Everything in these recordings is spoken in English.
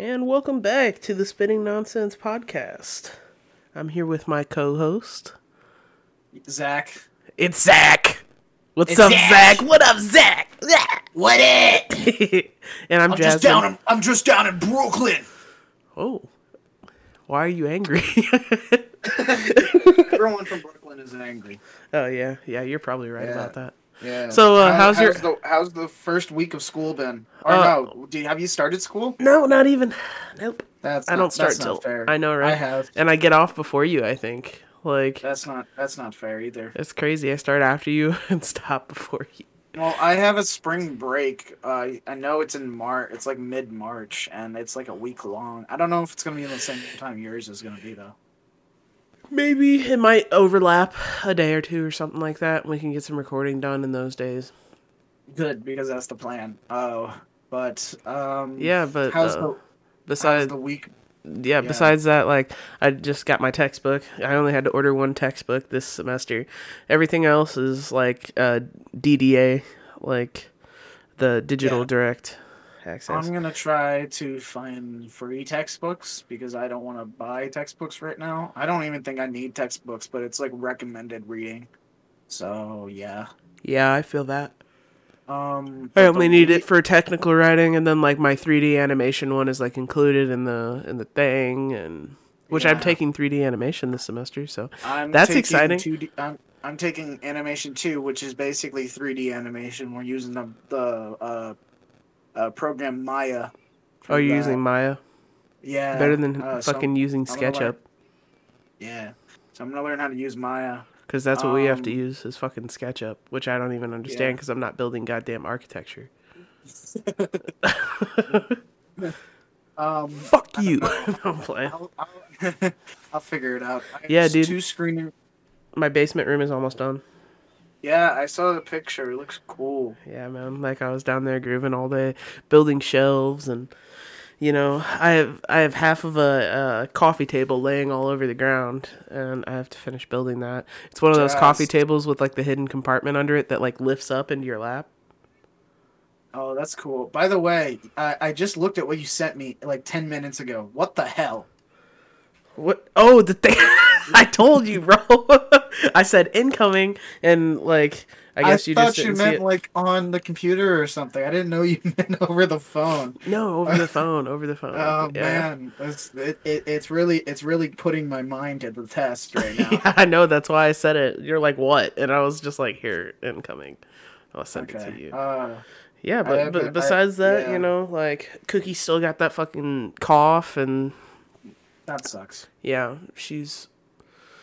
And welcome back to the Spitting Nonsense podcast. I'm here with my co-host. Zach. It's Zach. What's It's up, Zach. Zach? What up, Zach? What it? and I'm, I'm just down. In, I'm just down in Brooklyn. oh, why are you angry? Everyone from Brooklyn is angry. oh yeah, yeah. You're probably right Yeah. about that. Yeah. So, uh, how's your- the how's the first week of school been? Or Uh, no? Do you, have you started school? No, not even. Nope. That's I not- don't start till. fair. I know, right? I have. And I get off before you. I think. Like That's not that's not fair either. it's crazy. I start after you and stop before you. Well, I have a spring break. Uh, I know it's in March. It's like mid March, and it's like a week long. I don't know if it's gonna be in the same time yours is gonna be though. Maybe it might overlap a day or two or something like that. and We can get some recording done in those days. Good because that's the plan. Oh, but um. Yeah, but how's uh, the how's besides the week? yeah, besides that, like I just got my textbook. I only had to order one textbook this semester. Everything else is like uh, DDA, like the digital Yeah. direct access. I'm gonna try to find free textbooks because I don't want to buy textbooks right now. I don't even think I need textbooks, but it's like recommended reading. So yeah. Yeah, I feel that. Um. I only the need it for technical writing, and then like my 3D animation one is like included in the in the thing, and which I'm taking 3D animation this semester. So I'm that's exciting. 2D, I'm, I'm taking animation two, which is basically 3D animation. We're using the the uh, uh program Maya. oh, you're that. using Maya yeah better than uh, so- fucking using I'm learn- SketchUp yeah. So I'm gonna learn how to use Maya. because that's what we have to Um, use is fucking SketchUp, which I don't even understand Yeah. because I'm not building goddamn architecture. Um. Fuck you. No, I'm playing. I'll, I'll, I'll figure it out. I Yeah, dude. Two screen. My basement room is almost done. Yeah, I saw the picture. It looks cool. Yeah, man. Like I was down there grooving all day, building shelves, and you know, I have I have half of a, a coffee table laying all over the ground, and I have to finish building that. It's one of those coffee tables with like the hidden compartment under it that like lifts up into your lap. Oh, that's cool. By the way, I, I just looked at what you sent me like ten minutes ago. What the hell? What? Oh, the thing I told you, bro. I said incoming, and like I guess you thought just you meant like on the computer or something. I didn't know you meant over the phone. No, over the phone, over the phone. Oh yeah. man, it's it, it, it's really it's really putting my mind to the test right now. Yeah, I know. That's why I said it. You're like, what? And I was just like, here, incoming. I'll send it to you. Uh, Yeah, but, I- but besides that, yeah. you know, like Cookie still got that fucking cough, and that sucks. yeah, she's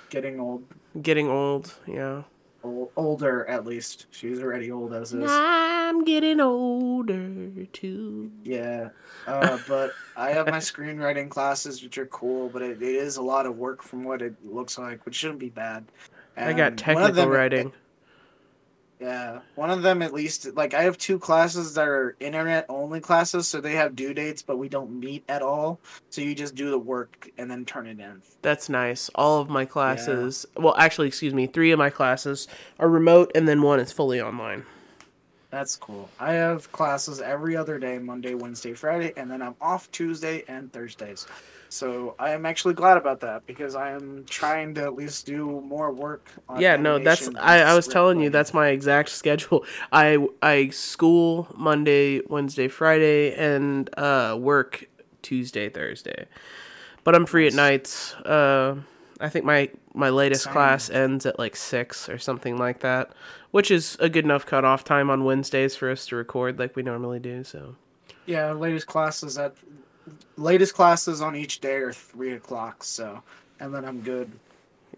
Getting old, getting old. Yeah, old, older at least. She's already old as is. I'm getting older too. Yeah, uh, but I have my screenwriting classes, which are cool, but it, it is a lot of work from what it looks like, which shouldn't be bad. I got And one of technical them- writing. Yeah, one of them at least. Like I have two classes that are internet only classes, so they have due dates, but we don't meet at all. So you just do the work and then turn it in. That's nice. All of my classes, well, actually, excuse me, three of my classes are remote, and then one is fully online. That's cool. I have classes every other day, Monday, Wednesday, Friday, and then I'm off Tuesday and Thursdays. So I am actually glad about that because I am trying to at least do more work. On yeah no that's I, I was telling you that's my exact schedule. I i school monday wednesday friday and uh work tuesday thursday. But i'm free at nights. Uh i think my my latest Same. class ends at like six or something like that which is a good enough cutoff time on wednesdays for us to record like we normally do so. Yeah, latest class is at latest classes on each day are three o'clock. So, and then I'm good.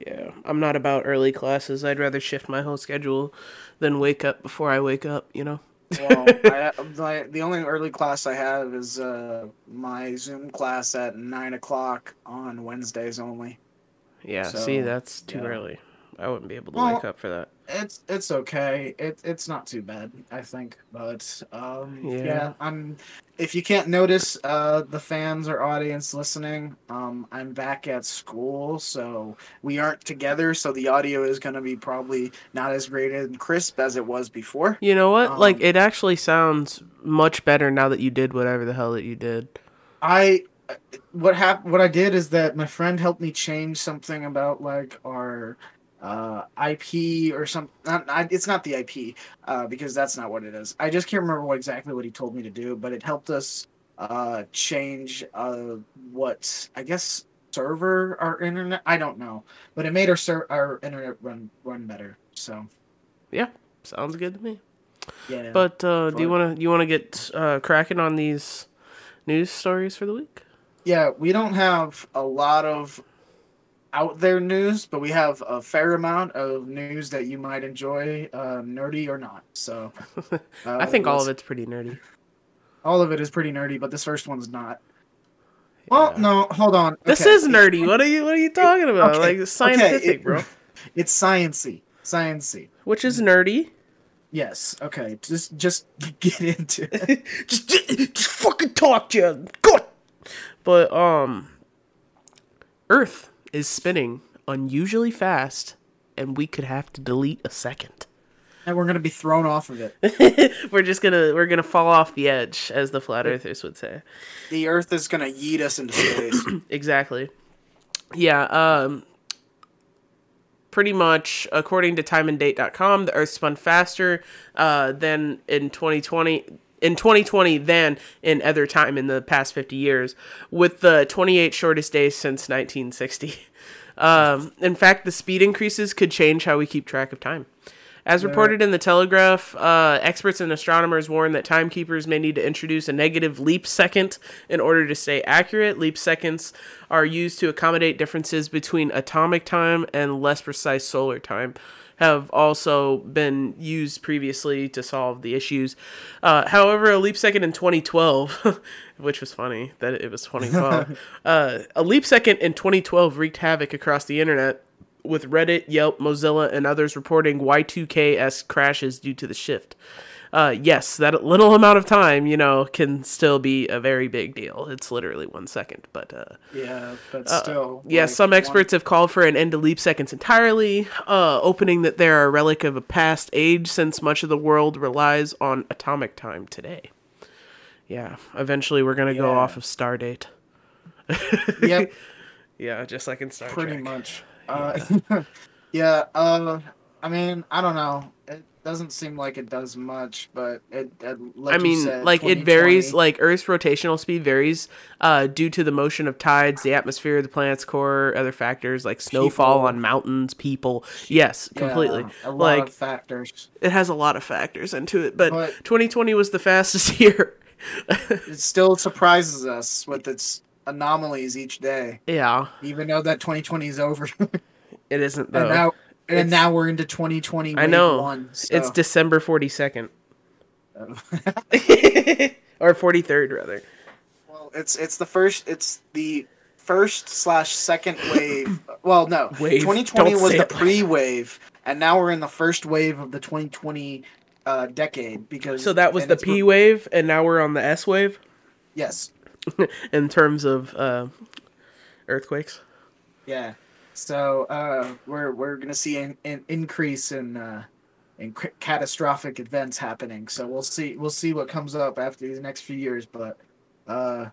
yeah i'm not about early classes i'd rather shift my whole schedule than wake up before i wake up you know Well, I, the only early class I have is uh, my Zoom class at nine o'clock on Wednesdays only. Yeah, So, see, that's too yeah. early. I wouldn't be able to Well- wake up for that. It's it's okay. It it's not too bad, I think. But um, Yeah. yeah. I'm. If you can't notice, uh, the fans or audience listening, um, I'm back at school, so we aren't together. So the audio is going to be probably not as great and crisp as it was before. You know what? like, Um, it actually sounds much better now that you did whatever the hell that you did. I what hap- what I did is that my friend helped me change something about like our uh, IP or something. Not, not, it's not the IP uh, because that's not what it is. I just can't remember what exactly what he told me to do, but it helped us uh, change uh, what I guess server our internet. I don't know, but it made our ser- our internet run run better. So Yeah, sounds good to me. yeah, But uh, do you want to you want to get uh, cracking on these news stories for the week? yeah, we don't have a lot of out there news, but we have a fair amount of news that you might enjoy, uh, nerdy or not. So uh, I think all of it's pretty nerdy. all of it is pretty nerdy, but this first one's not. Well, Yeah. no, hold on. This Okay. is nerdy. What are you What are you talking about? Okay, Like okay, scientific, it- bro. It's sciency, sciency. Which is nerdy. Yes. Okay. Just just get into it. just, just, just fucking talk, Jen. Good. But um, Earth is spinning unusually fast, and we could have to delete a second. and we're gonna be thrown off of it. we're just gonna we're gonna fall off the edge, as the flat earthers would say. The Earth is gonna yeet us into space. Exactly. Yeah, um pretty much according to timeanddate.com, the earth spun faster uh than in 2020 in 2020 than in other time in the past 50 years with the 28 shortest days since 1960. Um, in fact, the speed increases could change how we keep track of time. As reported in the Telegraph, uh, experts and astronomers warn that timekeepers may need to introduce a negative leap second in order to stay accurate. Leap seconds are used to accommodate differences between atomic time and less precise solar time. Have also been used previously to solve the issues. Uh, however, a leap second in 2012, which was funny that it was 2012, uh, a leap second in 2012 wreaked havoc across the internet with Reddit, Yelp, Mozilla, and others reporting Y2K-esque crashes due to the shift. Uh, yes, that little amount of time, you know, can still be a very big deal. It's literally one second, but uh, yeah, but still. yeah, like, some one- experts have called for an end to leap seconds entirely, uh, opening that they are a relic of a past age since much of the world relies on atomic time today. Yeah, eventually we're gonna go off of Stardate. Yep. Yeah, just like in Star pretty Trek. much. Uh, yeah. Uh, I mean, I don't know. Doesn't seem like it does much, but it. it like I mean, said, like it varies. Like Earth's rotational speed varies uh, due to the motion of tides, the atmosphere, the planet's core, other factors like snowfall People. on mountains, people. Yes, yeah, completely. a lot like of factors. it has a lot of factors into it, but, But- 2020 was the fastest year. It still surprises us with its anomalies each day, yeah, even though that 2020 is over, it isn't though. And now we're into 2020. I know. One, so- It's December 42nd or 43rd rather. Well, it's it's the first. It's the first slash second wave. Well, no, Wave. 2020 Don't was the pre-wave, and now we're in the first wave of the 2020 uh, decade. Because So that was the P wave, and now we're on the S wave Yes, in terms of uh, earthquakes. yeah. So uh, we're we're gonna see an, an increase in uh, in c- catastrophic events happening. So we'll see we'll see what comes up after these next few years, but. Uh,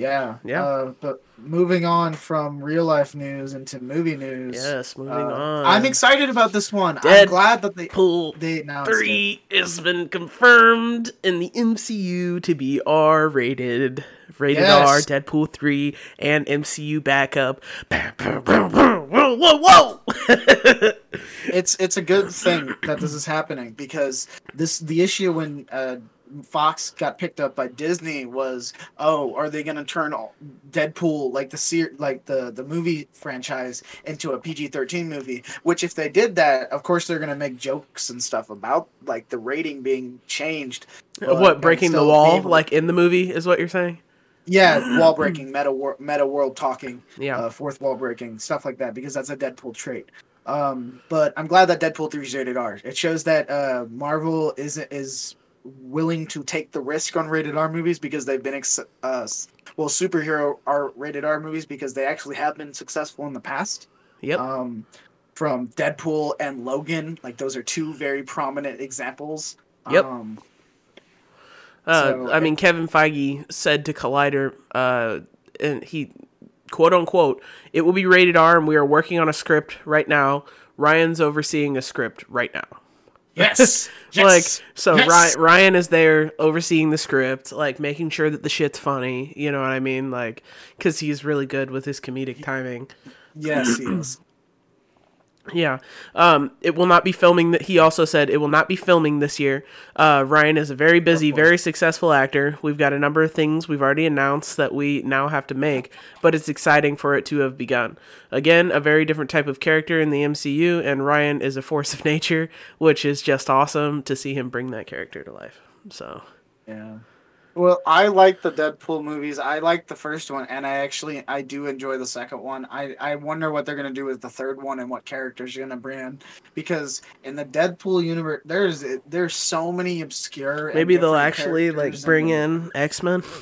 yeah, Yeah. Uh, but moving on from real life news into movie news. Yes, moving Uh, on. I'm excited about this one. I'm glad that they Pool they announced it. 3 has been confirmed in the MCU to be R rated. Rated Yes. R, Deadpool 3, and MCU backup. Whoa, whoa, whoa! It's it's a good thing that this is happening because this the issue when uh, Fox got picked up by Disney was oh are they gonna turn all- Deadpool like the ser- like the the movie franchise into a PG thirteen movie? Which if they did that, of course they're gonna make jokes and stuff about like the rating being changed. what, breaking the still wall, able like in the movie, is what you're saying? yeah, wall breaking, meta wor- meta world talking. Yeah. uh, fourth wall breaking, stuff like that, because that's a Deadpool trait. Um, but I'm glad that Deadpool 3 is rated R. It shows that uh, Marvel is is willing to take the risk on rated R movies because they've been ex- uh, well superhero R rated R movies because they actually have been successful in the past. Yep. Um, from Deadpool and Logan, like those are two very prominent examples. Yep. Um, Uh, So, I mean, Kevin Feige said to Collider, uh, and he, quote unquote, it will be rated R, and we are working on a script right now. Ryan's overseeing a script right now. Yes. yes. Like, so Yes. Ryan, Ryan is there overseeing the script, like making sure that the shit's funny. You know what I mean? Like, because he's really good with his comedic timing. Yes, he is. Yeah. Um, it will not be filming. That he also said it will not be filming this year. Uh, Ryan is a very busy, very successful actor. We've got a number of things we've already announced that we now have to make, but it's exciting for it to have begun. Again, a very different type of character in the MCU, and Ryan is a force of nature, which is just awesome to see him bring that character to life. So. Yeah. Well, I like the Deadpool movies. I like the first one, and I actually I do enjoy the second one. I I wonder what they're gonna do with the third one and what characters you're gonna bring in, because in the Deadpool universe, there's there's so many obscure. Maybe they'll actually like bring in X Men.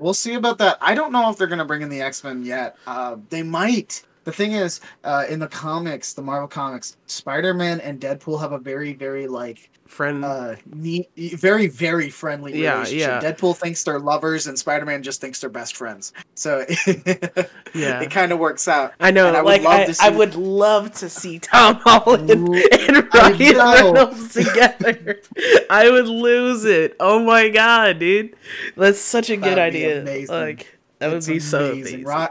We'll see about that. I don't know if they're gonna bring in the X Men yet. Uh, they might. The thing is, uh, in the comics, the Marvel comics, Spider Man and Deadpool have a very, very like Friend. uh neat, very very friendly Yeah, relationship. yeah. Deadpool thinks they're lovers and Spider-Man just thinks they're best friends. So Yeah. it kind of works out. I know, and I would love I, to I see- would love to see Tom Holland and Ryan. Reynolds together. I would lose it. Oh my god, dude, that's such a good idea. amazing. Like that It's would be so amazing. Ry-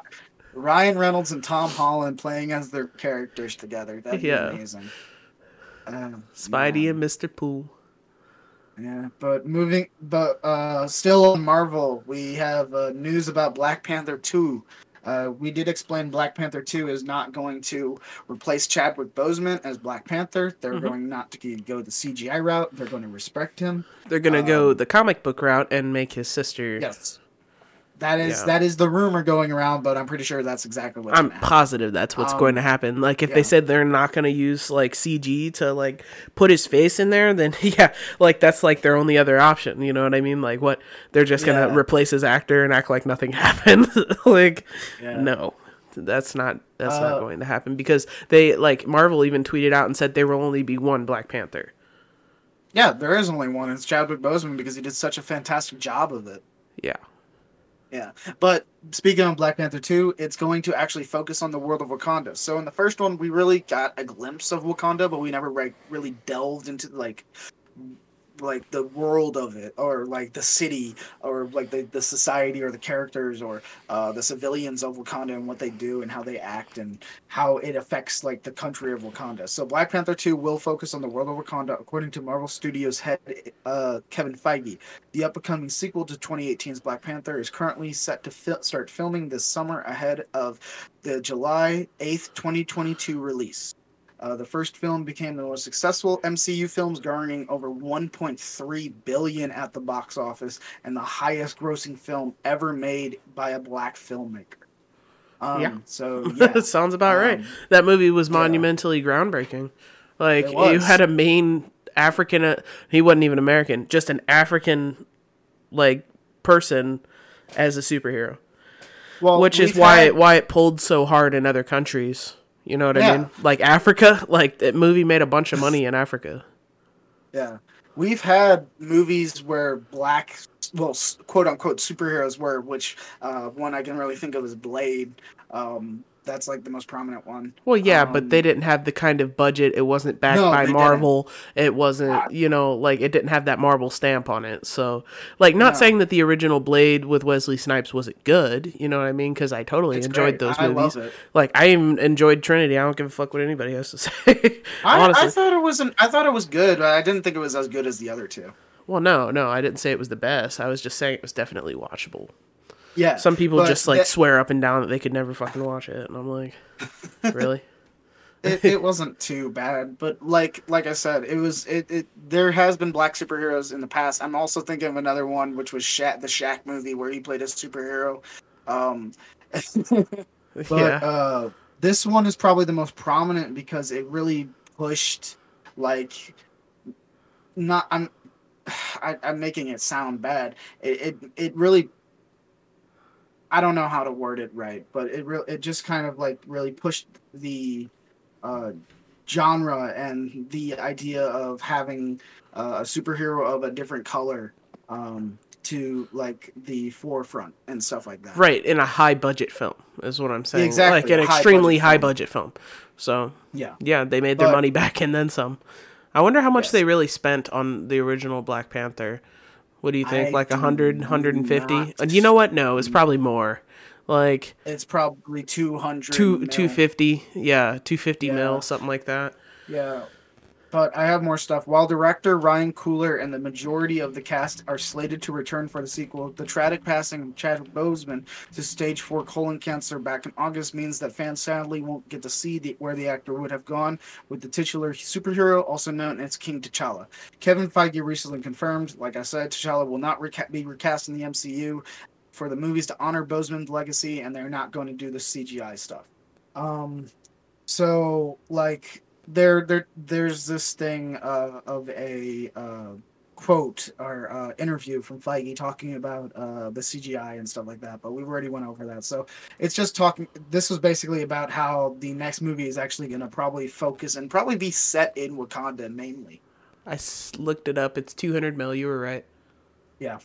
Ryan Reynolds and Tom Holland playing as their characters together. That'd Yeah. be amazing. Um, Spidey yeah. and Mister Pool. Yeah, but moving, but uh, still on Marvel, we have uh, news about Black Panther two. Uh, we did explain Black Panther two is not going to replace Chadwick Boseman as Black Panther. They're Mhm. going not to go the CGI route. They're going to respect him. They're gonna go Um, the comic book route and make his sister. Yes, that is Yeah. that is the rumor going around, but I'm pretty sure that's exactly what's I'm positive that's what's Um, going to happen. Like if yeah. they said they're not going to use like CG to like put his face in there, then yeah, like that's like their only other option. You know what I mean? Like what they're just going to Yeah. replace his actor and act like nothing happened. like no, that's not that's Uh, not going to happen because they like Marvel even tweeted out and said there will only be one Black Panther. Yeah, there is only one. It's Chadwick Boseman because he did such a fantastic job of it. Yeah. Yeah, but speaking of Black Panther 2, it's going to actually focus on the world of Wakanda. So in the first one, we really got a glimpse of Wakanda, but we never like really delved into like like the world of it or like the city or like the, the society or the characters or uh, the civilians of wakanda and what they do and how they act and how it affects like the country of wakanda. So black panther 2 will focus on the world of wakanda according to marvel studios head uh, kevin feige. The upcoming sequel to 2018's black panther is currently set to fil- start filming this summer ahead of the july 8th 2022 release uh, the first film became the most successful MCU films, garnering over 1.3 billion at the box office, and the highest-grossing film ever made by a black filmmaker. Um, Yeah. So yeah, Sounds about right. Um, That movie was yeah. monumentally groundbreaking. Like you had a main African. Uh, he wasn't even American. Just an African, like person as a superhero, well, which is why had- it, why it pulled so hard in other countries. You know what I mean? Like Africa, like that movie made a bunch of money in Africa. Yeah. We've had movies where black, well, quote unquote superheroes were, which uh, one I can really think of is Blade. Um, that's like the most prominent one. Well, yeah, but Um, they didn't have the kind of budget. It wasn't backed No, by they didn't. Marvel. It wasn't, you know, like it didn't have that Marvel stamp on it. So, like, not No. saying that the original Blade with Wesley Snipes wasn't good. You know what I mean? Because I totally It's enjoyed great. those I movies. Like, I even enjoyed Trinity. I don't give a fuck what anybody has to say. I, I thought it wasn't. I thought it was good, but I didn't think it was as good as the other two. well, no, no, I didn't say it was the best. I was just saying it was definitely watchable. Yeah. Some people just like that- swear up and down that they could never fucking watch it, and I'm like, really? it, it wasn't too bad, but like like I said, it was it, it. There has been black superheroes in the past. I'm also thinking of another one, which was the Shaq movie, where he played a superhero. Um, but yeah. uh, this one is probably the most prominent because it really pushed like not I'm I, I'm making it sound bad. It, it it really I don't know how to word it right, but it real it just kind of like really pushed the uh, genre and the idea of having uh, a superhero of a different color um, to like the forefront and stuff like that. Right, in a high budget film is what I'm saying. Exactly, Like an high extremely budget high film. budget film. So Yeah. yeah, they made their But- money back and then some. I wonder how much Yes. they really spent on the original Black Panther. What do you think? I like a do 100, 150? not- Uh, You know what? No, it's probably more. Like It's probably two hundred. two two fifty, yeah, two fifty Yeah. mil, something like that. Yeah. But I have more stuff. While director Ryan Coogler and the majority of the cast are slated to return for the sequel, the tragic passing of Chadwick Boseman to stage four colon cancer back in August means that fans sadly won't get to see the, where the actor would have gone with the titular superhero, also known as King T'Challa. Kevin Feige recently confirmed, like I said, T'Challa will not reca- be recast in the MCU for the movies to honor Boseman's legacy, and they're not going to do the CGI stuff. Um, so like there there there's this thing uh, of a uh, quote or uh, interview from Feige talking about uh, the CGI and stuff like that, but we've already went over that. So it's just talking. This was basically about how the next movie is actually going to probably focus and probably be set in Wakanda mainly. I looked it up. It's two hundred mil. You were right. Yeah,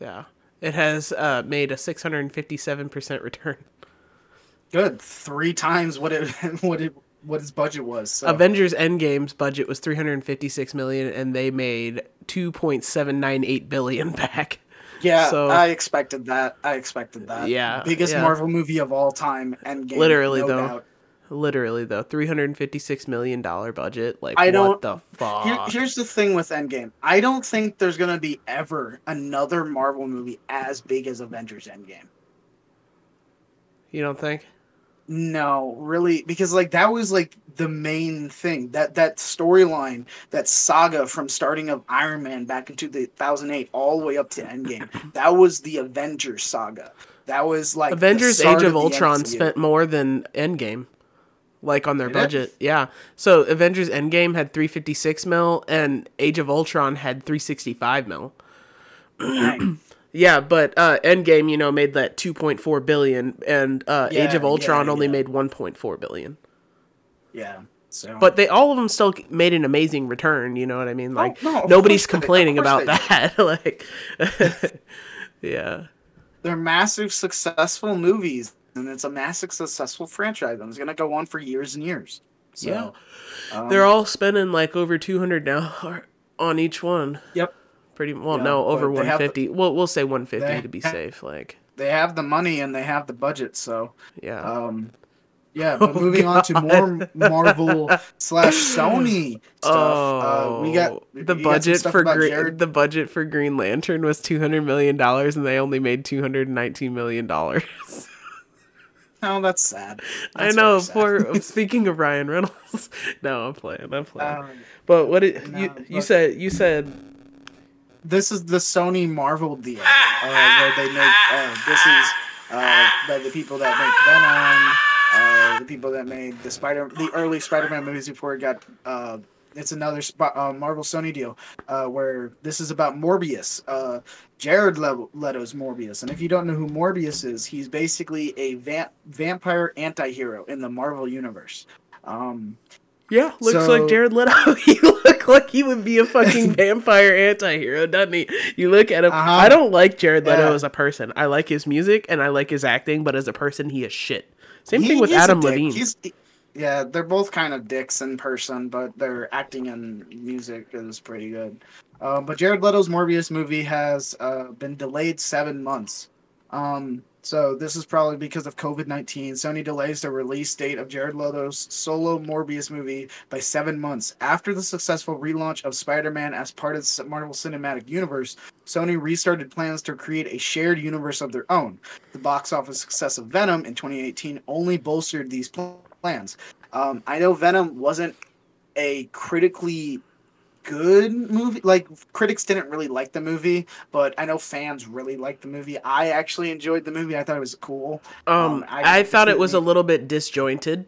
Yeah, it has uh, made a six hundred and fifty-seven percent return. good. Three times what it what it what his budget was. So. Avengers Endgame's budget was 356 million and they made 2.798 billion back. Yeah, So- I expected that. I expected that. Yeah, biggest yeah. Marvel movie of all time. Endgame. Literally, no though. doubt. Literally though, 356 million dollar budget. Like I what don't- the fuck? Here, here's the thing with Endgame. I don't think there's gonna be ever another Marvel movie as big as Avengers Endgame. you don't think? No, really, because like that was like the main thing that that storyline, that saga from starting of Iron Man back in 2008 all the way up to Endgame. that was the Avengers saga. That was like Avengers Age of the Ultron spent more than Endgame. Like on their it? budget. Yeah. So Avengers Endgame had 356 mil and Age of Ultron had 365 mil. Yeah, but uh, Endgame, you know, made that 2.4 billion, and uh, Age of Ultron yeah, only yeah. made 1.4 billion. Yeah. So, But they all of them still made an amazing return. You know what I mean? Like Oh, no, nobody's course they- of complaining about that. like, yeah, they're massive, successful movies, and it's a massive, successful franchise, and it's gonna go on for years and years. So, Yeah. um, they're all spending like over 200 now on each one. Yep. Pretty well, Yeah, no, over but they have the- 150. Well, we'll say 150 to be have- safe. Like, They have the money and they have the budget, so yeah. um, yeah. But moving on to more Marvel slash Sony stuff, uh, we got Oh, the you got budget stuff for Green, Jared- the budget for Green Lantern was 200 million dollars, and they only made 219 million dollars. Oh, that's sad. I know. For speaking of Ryan Reynolds, no, I'm playing. I'm playing. Um, but what did no, you you said? You said this is the Sony Marvel deal uh, where they make. Uh, this is uh, by the people that make Venom, uh, the people that made the Spider, the early Spider-Man movies before it got. Uh, it's another Sp- uh, Marvel Sony deal where this is about Morbius, Jared Leto's Morbius. And if you don't know who Morbius is, he's basically a va- vampire anti-hero in the Marvel universe. Um, yeah, looks So- like Jared Leto. he look like he would be a fucking vampire anti-hero, doesn't he? You look at him. Uh-huh. I don't like Jared Leto Yeah. as a person. I like his music and I like his acting, but as a person, he is shit. Same He- thing with Adam. Levine. He's, yeah, they're both kind of dicks in person, but their acting and music is pretty good. Uh, but Jared Leto's Morbius movie has uh, been delayed seven months. Um, so this is probably because of COVID nineteen. Sony delays the release date of Jared Leto's solo Morbius movie by seven months after the successful relaunch of Spider-Man as part of the Marvel Cinematic Universe. Sony restarted plans to create a shared universe of their own. The box office success of Venom in 2018 only bolstered these plans. Um, I know Venom wasn't a critically good movie. Like critics didn't really like the movie, but I know fans really liked the movie. I actually enjoyed the movie. I thought it was cool. Um, Um, I- I, thought it was a little bit disjointed.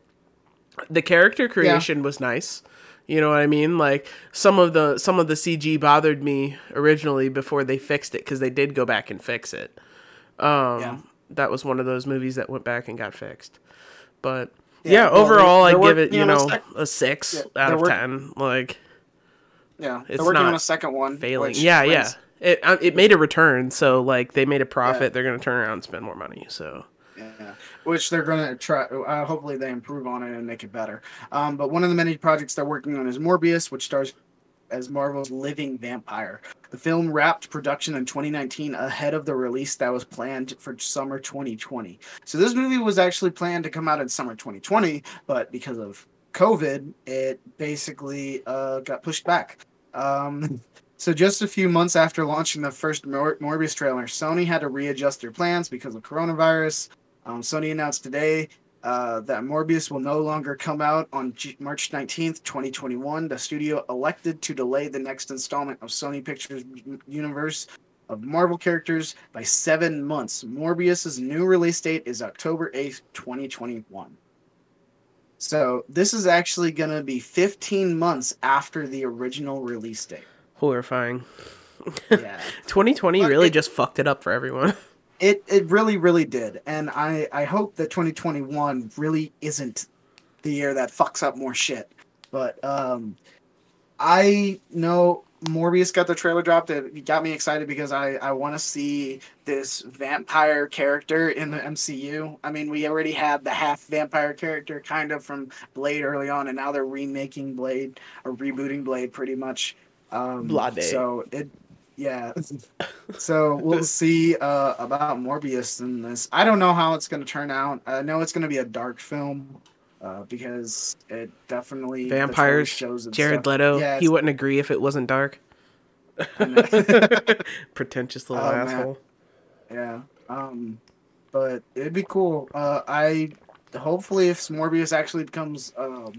The character creation was nice. You know what I mean? Like some of the some of the CG bothered me originally before they fixed it because they did go back and fix it. Um, Yeah. that was one of those movies that went back and got fixed. But Yeah, yeah, overall, I give it you a know a six Yeah, out of work- ten. Like Yeah, It's they're working on a second one. failing. Yeah, yeah. It uh, it made a return, so like they made a profit. Yeah. They're gonna turn around and spend more money. So Yeah, which they're going to try. Uh, hopefully, they improve on it and make it better. Um, but one of the many projects they're working on is Morbius, which stars as Marvel's living vampire. The film wrapped production in 2019 ahead of the release that was planned for summer 2020. So this movie was actually planned to come out in summer 2020, but because of COVID, it basically uh, got pushed back. Um, so just a few months after launching the first Mor- Morbius trailer, Sony had to readjust their plans because of coronavirus. Um, Sony announced today uh, that Morbius will no longer come out on G- March 19th, 2021. The studio elected to delay the next installment of Sony Pictures universe of Marvel characters by seven months. Morbius's new release date is October 8th, 2021. So this is actually going to be 15 months after the original release date. horrifying. Yeah. 2020 But really it- just fucked it up for everyone. It it really really did, and I I hope that 2021 really isn't the year that fucks up more shit. But um, I know Morbius got the trailer dropped. It got me excited because I I want to see this vampire character in the MCU. I mean, we already had the half vampire character kind of from Blade early on, and now they're remaking Blade or rebooting Blade pretty much. Um, Blade. So it yeah. so we'll see uh, about Morbius in this. I don't know how it's going to turn out. I know it's going to be a dark film uh, because it definitely Vampires, shows Jared stuff. Leto. Yeah, he wouldn't agree if it wasn't dark. Pretentious little Oh, man. asshole. yeah. Um, but it'd be cool. Uh, I hopefully if Morbius actually becomes um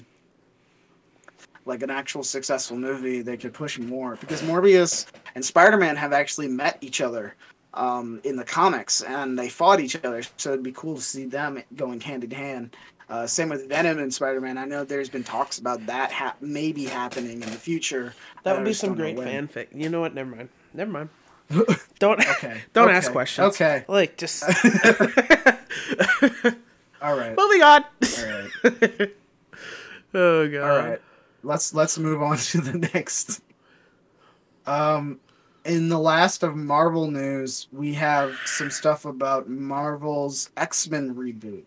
like an actual successful movie, they could push more because Morbius and Spider-Man have actually met each other um, in the comics and they fought each other. So it'd be cool to see them going hand in hand. Uh, same with Venom and Spider-Man. I know there's been talks about that ha- maybe happening in the future. That would be some great fanfic. You know what? Never mind. Never mind. Don't Okay. don't Okay. ask questions. Okay. Like just All right. moving on. All right. oh god. All right, let's let's move on to the next. Um, in the last of Marvel news, we have some stuff about Marvel's X Men reboot.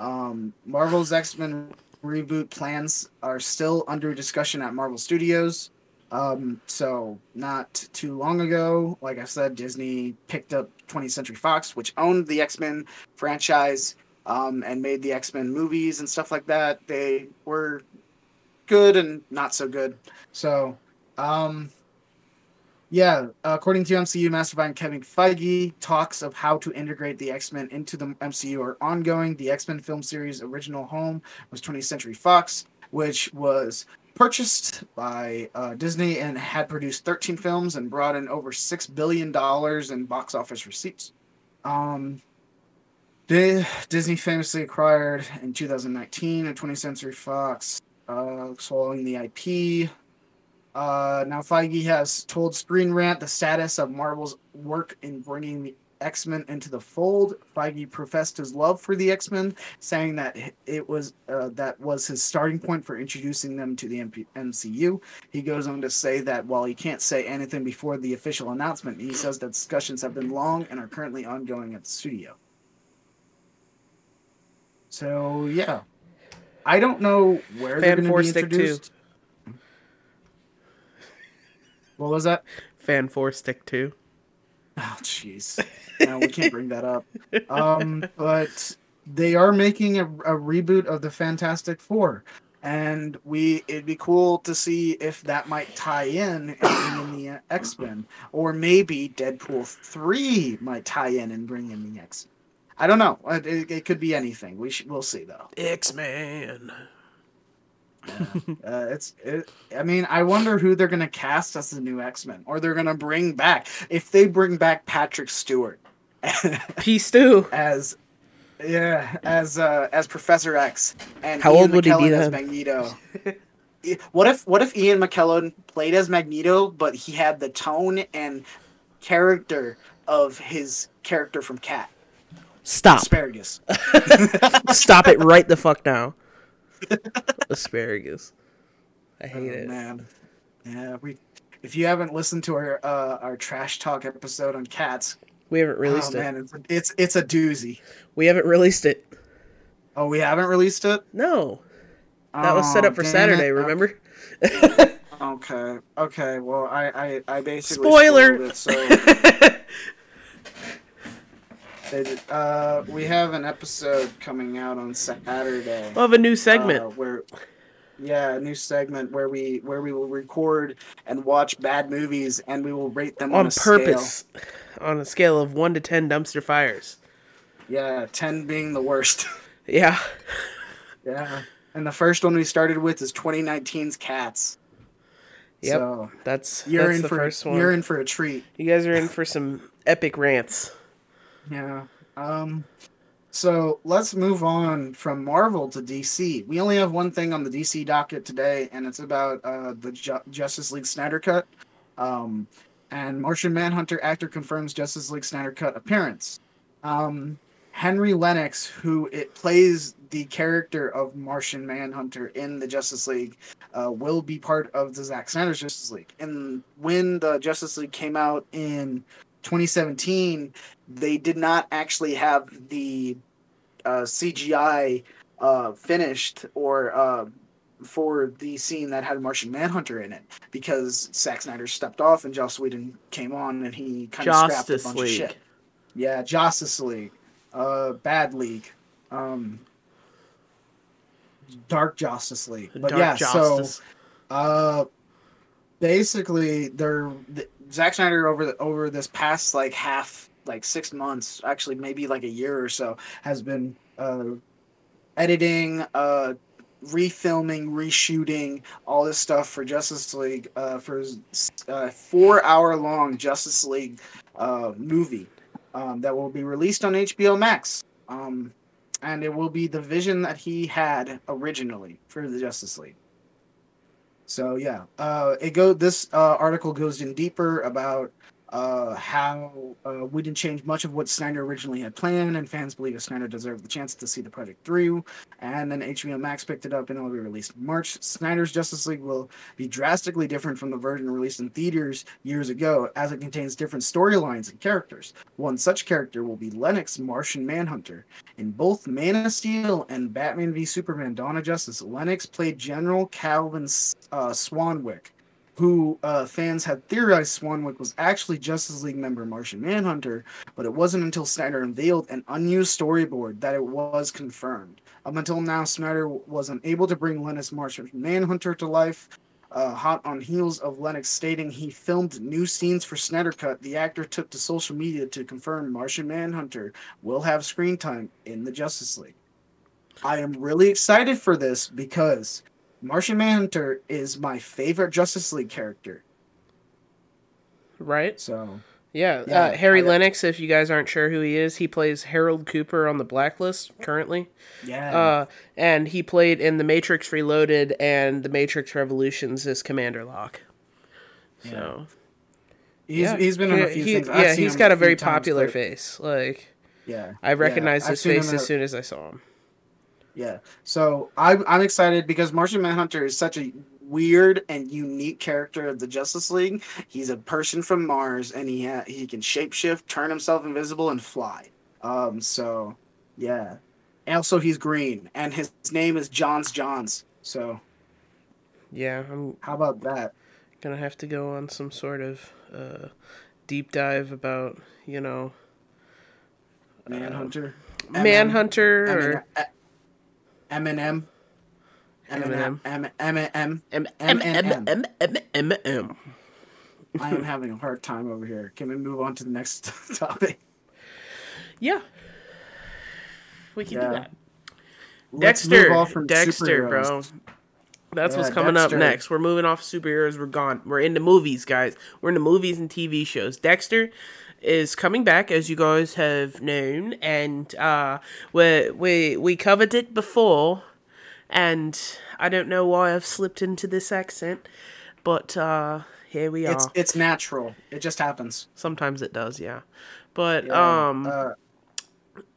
Um, Marvel's X Men reboot plans are still under discussion at Marvel Studios. Um, so not too long ago, like I said, Disney picked up 20th Century Fox, which owned the X Men franchise um, and made the X Men movies and stuff like that. They were good and not so good. So, um, yeah, according to MCU Mastermind Kevin Feige, talks of how to integrate the X Men into the MCU are ongoing. The X Men film series original home was 20th Century Fox, which was purchased by uh, Disney and had produced 13 films and brought in over six billion dollars in box office receipts. Um, Di- Disney famously acquired in 2019 a 20th Century Fox, uh, swallowing the IP. Uh, now Feige has told Screen Rant the status of Marvel's work in bringing the X-Men into the fold. Feige professed his love for the X-Men, saying that it was uh, that was his starting point for introducing them to the MP- MCU. He goes on to say that while he can't say anything before the official announcement, he says that discussions have been long and are currently ongoing at the studio. So yeah, I don't know where they're Fan going to be two. introduced. What was that? Fan four stick two. Oh, jeez. No, we can't bring that up. Um, but they are making a, a reboot of the Fantastic Four, and we it'd be cool to see if that might tie in and bring in the uh, X Men, or maybe Deadpool three might tie in and bring in the X. I don't know. It, it, it could be anything. We should, we'll see though. X Man. Uh, it's it, I mean, I wonder who they're gonna cast as the new X Men, or they're gonna bring back. If they bring back Patrick Stewart P Stew. as yeah as uh as Professor X and How Ian old would he be McKellen as then? Magneto. What if what if Ian McKellen played as Magneto, but he had the tone and character of his character from Cat Stop. Asparagus? Stop it right the fuck now. Asparagus. I hate Oh, it. man. Yeah, we. If you haven't listened to our uh, our trash talk episode on cats, We haven't released oh it. man, it's, it's it's a doozy. We haven't released it. Oh, we haven't released it. No, that was set Oh, up for Saturday. it. Remember? Okay, okay. Well, I I, I basically Spoiler. It, so uh, we have an episode coming out on Saturday. We'll have a new segment. uh, where yeah a new segment where we where we will record and watch bad movies and we will rate them on, on a scale. purpose, on a scale of one to ten dumpster fires. yeah 10 being the worst Yeah, yeah and the first one we started with is 2019's cats Yep. so that's you're that's in the for first one. you're in for a treat You guys are in for some epic rants. Yeah um so let's move on from Marvel to DC. We only have one thing on the DC docket today, and it's about uh, the Ju- Justice League Snyder Cut. Um, and Martian Manhunter actor confirms Justice League Snyder Cut appearance. Um, Henry Lennix, who it plays the character of Martian Manhunter in the Justice League, uh, will be part of the Zack Snyder's Justice League. And when the Justice League came out in 2017, they did not actually have the uh, CGI uh, finished or uh, for the scene that had Martian Manhunter in it because Zack Snyder stepped off and Joss Whedon came on and he kind of scrapped a bunch of League. shit. Yeah, Justice League, uh, Bad League, um, Dark Justice League. But Dark yeah, Justice. so uh, basically, they're the, Zack Snyder over the, over this past like half, like six months, actually maybe like a year or so, has been uh, editing, uh, refilming, reshooting all this stuff for Justice League uh, for his uh, four hour long Justice League uh, movie um, that will be released on HBO Max. Um, and it will be the vision that he had originally for the Justice League. So yeah, uh, it go. This uh, article goes in deeper about uh, how uh, we didn't change much of what Snyder originally had planned, and fans believe Snyder deserved the chance to see the project through. And then HBO Max picked it up, and it will be released in March. Snyder's Justice League will be drastically different from the version released in theaters years ago, as it contains different storylines and characters. One such character will be Lennix Martian Manhunter. In both Man of Steel and Batman v Superman: Dawn of Justice, Lennix played General Calvin uh, Swanwick who uh, fans had theorized Swanwick was actually Justice League member Martian Manhunter, but it wasn't until Snyder unveiled an unused storyboard that it was confirmed. Up until now, Snyder was unable to bring Lennix Martian Manhunter to life. Uh, hot on heels of Lennix stating he filmed new scenes for Snyder Cut, the actor took to social media to confirm Martian Manhunter will have screen time in the Justice League. I am really excited for this because Martian Manhunter is my favorite Justice League character. right? So Yeah, Yeah, uh, Harry Lennix. If you guys aren't sure who he is, he plays Harold Cooper on the Blacklist currently, yeah, uh, and he played in The Matrix Reloaded and The Matrix Revolutions as Commander Locke. So he's yeah, he's been in a few he- things. I've yeah, he's got a few very popular but- face. Like Yeah, I recognized I've his face as a- soon as I saw him. Yeah. So I'm I'm excited because Martian Manhunter is such a weird and unique character of the Justice League. He's a person from Mars and he ha- he can shapeshift, turn himself invisible, and fly. Um. So yeah. And also, he's green, and his name is J'onn J'onzz. So Yeah, I'm how about that? gonna have to go on some sort of uh, deep dive about you know Manhunter. Manhunter or Eminem. Eminem. Eminem. Eminem. M M M- M M M M M. I am having a hard time over here. Can we move on to the next topic? Yeah, we can Yeah. do that. Let's Dexter, move off from Dexter, bro. That's what's coming Dexter. up next. We're moving off superheroes. We're gone. We're into movies, guys. We're into movies and TV shows. Dexter is coming back, as you guys have known, and uh, we we we covered it before, and I don't know why I've slipped into this accent, but uh, here we It's are. it's natural. It just happens. Sometimes it does, yeah. But Yeah, um, uh,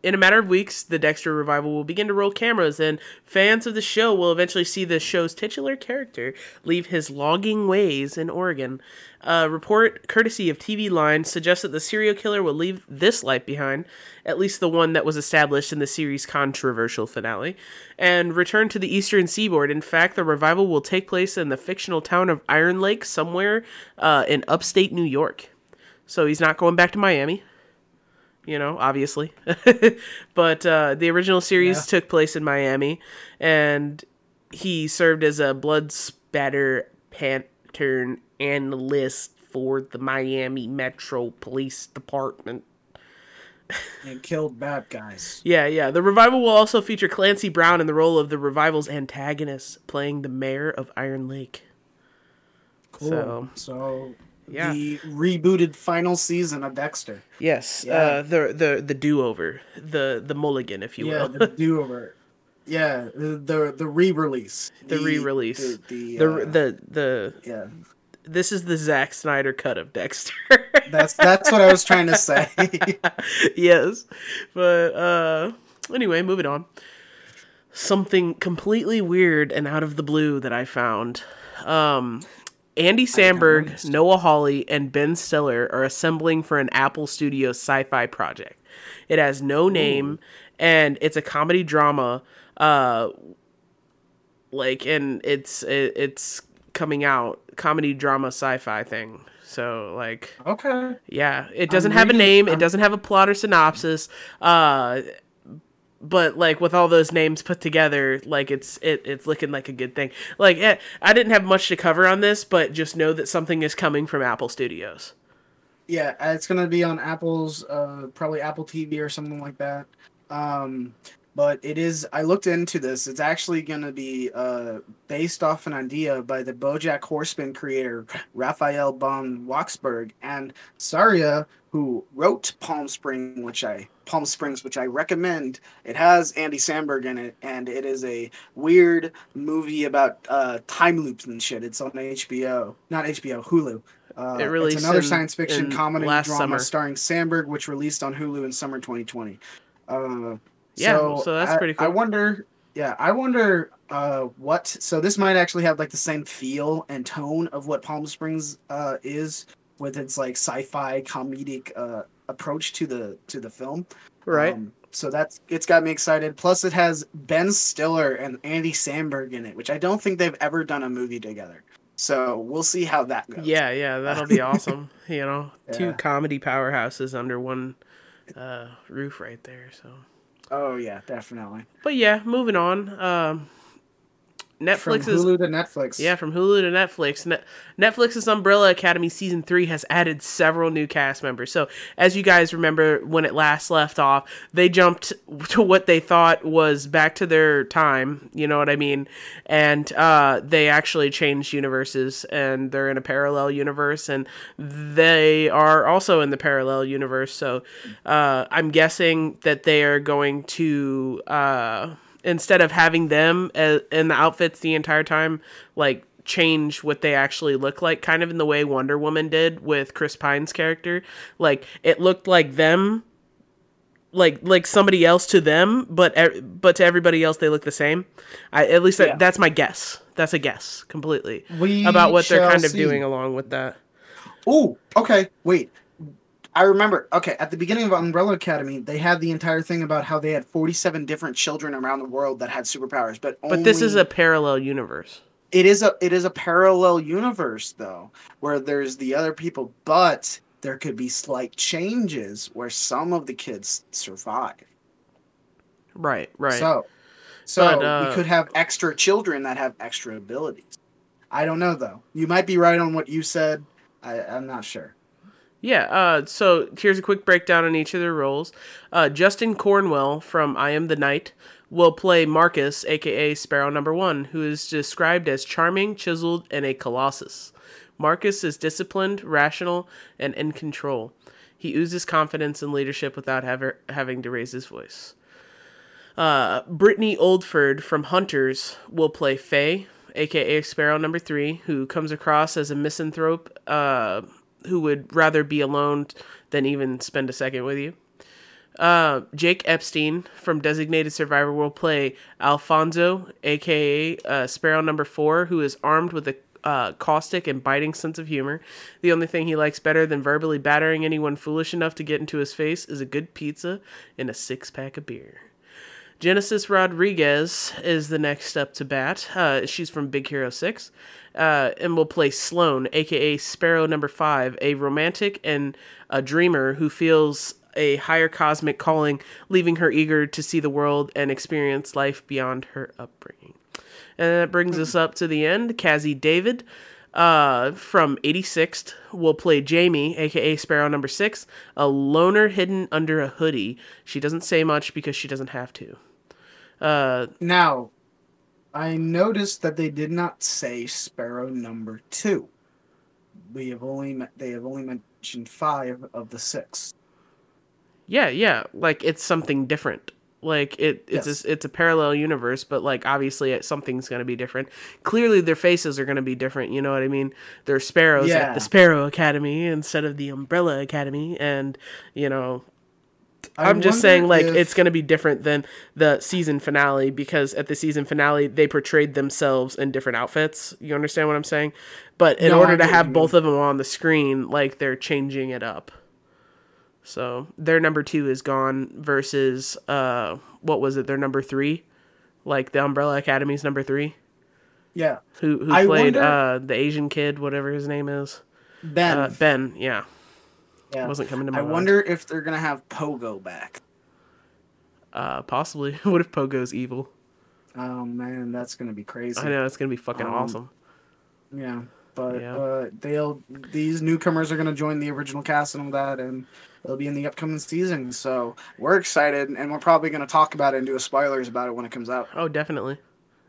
in a matter of weeks, the Dexter revival will begin to roll cameras, and fans of the show will eventually see the show's titular character leave his logging ways in Oregon. A report courtesy of TV Line suggests that the serial killer will leave this life behind, at least the one that was established in the series' controversial finale, and return to the eastern seaboard. In fact, the revival will take place in the fictional town of Iron Lake, somewhere uh, in upstate New York. So he's not going back to Miami you know, obviously. but uh, the original series Yeah. took place in Miami, and he served as a blood spatter pattern analyst for the Miami Metro Police Department. And killed bad guys. Yeah, yeah. The revival will also feature Clancy Brown in the role of the revival's antagonist, playing the mayor of Iron Lake. Cool. So- So, Yeah. the rebooted final season of Dexter. Yes, Yeah. uh, the the the do over, the the mulligan, if you yeah, will. the do over. Yeah, the the, the re-release. the re-release. The the, the uh, the the yeah. this is the Zack Snyder cut of Dexter. That's that's what I was trying to say. yes. But uh anyway, moving on. Something completely weird and out of the blue that I found. Um Andy Samberg. Noah Hawley, and Ben Stiller are assembling for an Apple Studios sci-fi project. It has no name and it's a comedy drama uh like and it's it, it's coming out comedy drama sci-fi thing. So like okay. yeah, it doesn't have a name. It I'm- doesn't have a plot or synopsis. Uh, but like with all those names put together, like it's it, it's looking like a good thing. Like eh, I didn't have much to cover on this, but just know that something is coming from Apple Studios. Yeah, it's gonna be on Apple's uh probably Apple TV or something like that. Um but it is I looked into this. It's actually gonna be uh based off an idea by the Bojack Horseman creator Raphael Bob-Waksberg and Siara, who wrote Palm Spring, which I Palm Springs, which I recommend. It has Andy Samberg in it, and it is a weird movie about uh time loops and shit. It's on HBO, not HBO, Hulu. Uh, It released it's another in- science fiction comedy last drama summer. starring Samberg, which released on Hulu in summer 2020. Yeah, so that's I- pretty cool. I wonder, yeah, I wonder uh, what. So this might actually have like the same feel and tone of what Palm Springs uh, is, with its like sci-fi comedic uh, approach to the to the film. Right. Um, so that's it's got me excited. Plus, it has Ben Stiller and Andy Samberg in it, which I don't think they've ever done a movie together. So we'll see how that goes. yeah, yeah, that'll be awesome. You know, two comedy powerhouses under one uh, roof right there. So, Oh yeah, definitely. but yeah, moving on. Um, From Netflix is Hulu to Netflix. Yeah, from Hulu to Netflix. Net- Netflix's Umbrella Academy season three has added several new cast members. So, as you guys remember when it last left off, they jumped to what they thought was back to their time. You know what I mean? And uh, they actually changed universes, and they're in a parallel universe, and they are also in the parallel universe. So, uh, I'm guessing that they are going to. Uh, instead of having them uh, in the outfits the entire time, like change what they actually look like, kind of in the way Wonder Woman did with Chris Pine's character. Like it looked like them, like like somebody else to them, but but to everybody else they look the same. I at least that, that's my guess. That's a guess completely We about what they're shall kind of doing along with that. Oh, okay. Wait. I remember. Okay, at the beginning of Umbrella Academy, they had the entire thing about how they had 47 different children around the world that had superpowers, but But this is a parallel universe. it is a it is a parallel universe though, where there's the other people, but there could be slight changes where some of the kids survive. Right, right. So, so But, uh, we could have extra children that have extra abilities. I don't know though. You might be right on what you said. I, I'm not sure. Yeah, uh, so here's a quick breakdown on each of their roles. Uh, Justin Cornwell from I Am the Night will play Marcus, aka Sparrow Number One, who is described as charming, chiseled, and a colossus. Marcus is disciplined, rational, and in control. He oozes confidence and leadership without ever having to raise his voice. Uh, Brittany Oldford from Hunters will play Faye, aka Sparrow Number Three, who comes across as a misanthrope uh, who would rather be alone than even spend a second with you. Uh, Jake Epstein from Designated Survivor will play Alfonso, aka uh, Sparrow Number Four, who is armed with a uh, caustic and biting sense of humor. The only thing he likes better than verbally battering anyone foolish enough to get into his face is a good pizza and a six pack of beer. Genesis Rodriguez is the next up to bat. Uh, she's from Big Hero 6 uh, and will play Sloan, aka Sparrow Number 5, a romantic and a dreamer who feels a higher cosmic calling, leaving her eager to see the world and experience life beyond her upbringing. And that brings us up to the end. Cazzie David uh, from 86th will play Jamie, aka Sparrow number 6, a loner hidden under a hoodie. She doesn't say much because she doesn't have to. Uh, Now, I noticed that they did not say Sparrow number two. We have only me- they have only mentioned five of the six. yeah, yeah, like it's something different. Like it, it's Yes. a, it's a parallel universe, but like obviously it, something's gonna be different. Clearly, their faces are gonna be different. You know what I mean? They're sparrows at the Sparrow Academy instead of the Umbrella Academy, and you know I'm just saying, like, if- it's going to be different than the season finale because at the season finale, they portrayed themselves in different outfits. You understand what I'm saying? But in No, order to have both of them on the screen, like, they're changing it up. So their number two is gone versus, uh, what was it? Their number three? Like, the Umbrella Academy's number three? yeah Who, who I played wonder- uh, the Asian kid, whatever his name is? Ben. Uh, ben, yeah. Yeah. Wasn't coming to my I mind. wonder if they're gonna have Pogo back. Uh, possibly. what if Pogo's evil? Oh man, that's gonna be crazy. I know, it's going to be fucking Um, awesome. Yeah, but Yeah. uh, they'll these newcomers are gonna join the original cast and all that, and they'll be in the upcoming season. So we're excited, and we're probably gonna talk about it and do a spoilers about it when it comes out. Oh, definitely.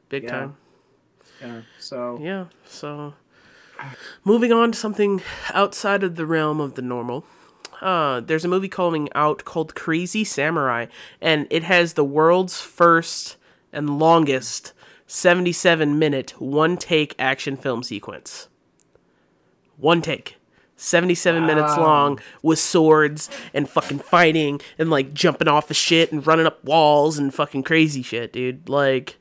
Big Yeah. time. Yeah. So Yeah. So, moving on to something outside of the realm of the normal. Uh, there's a movie coming out called Crazy Samurai, and it has the world's first and longest 77 minute one take action film sequence. One take. 77 minutes long with swords and fucking fighting and like jumping off of shit and running up walls and fucking crazy shit, dude. Like,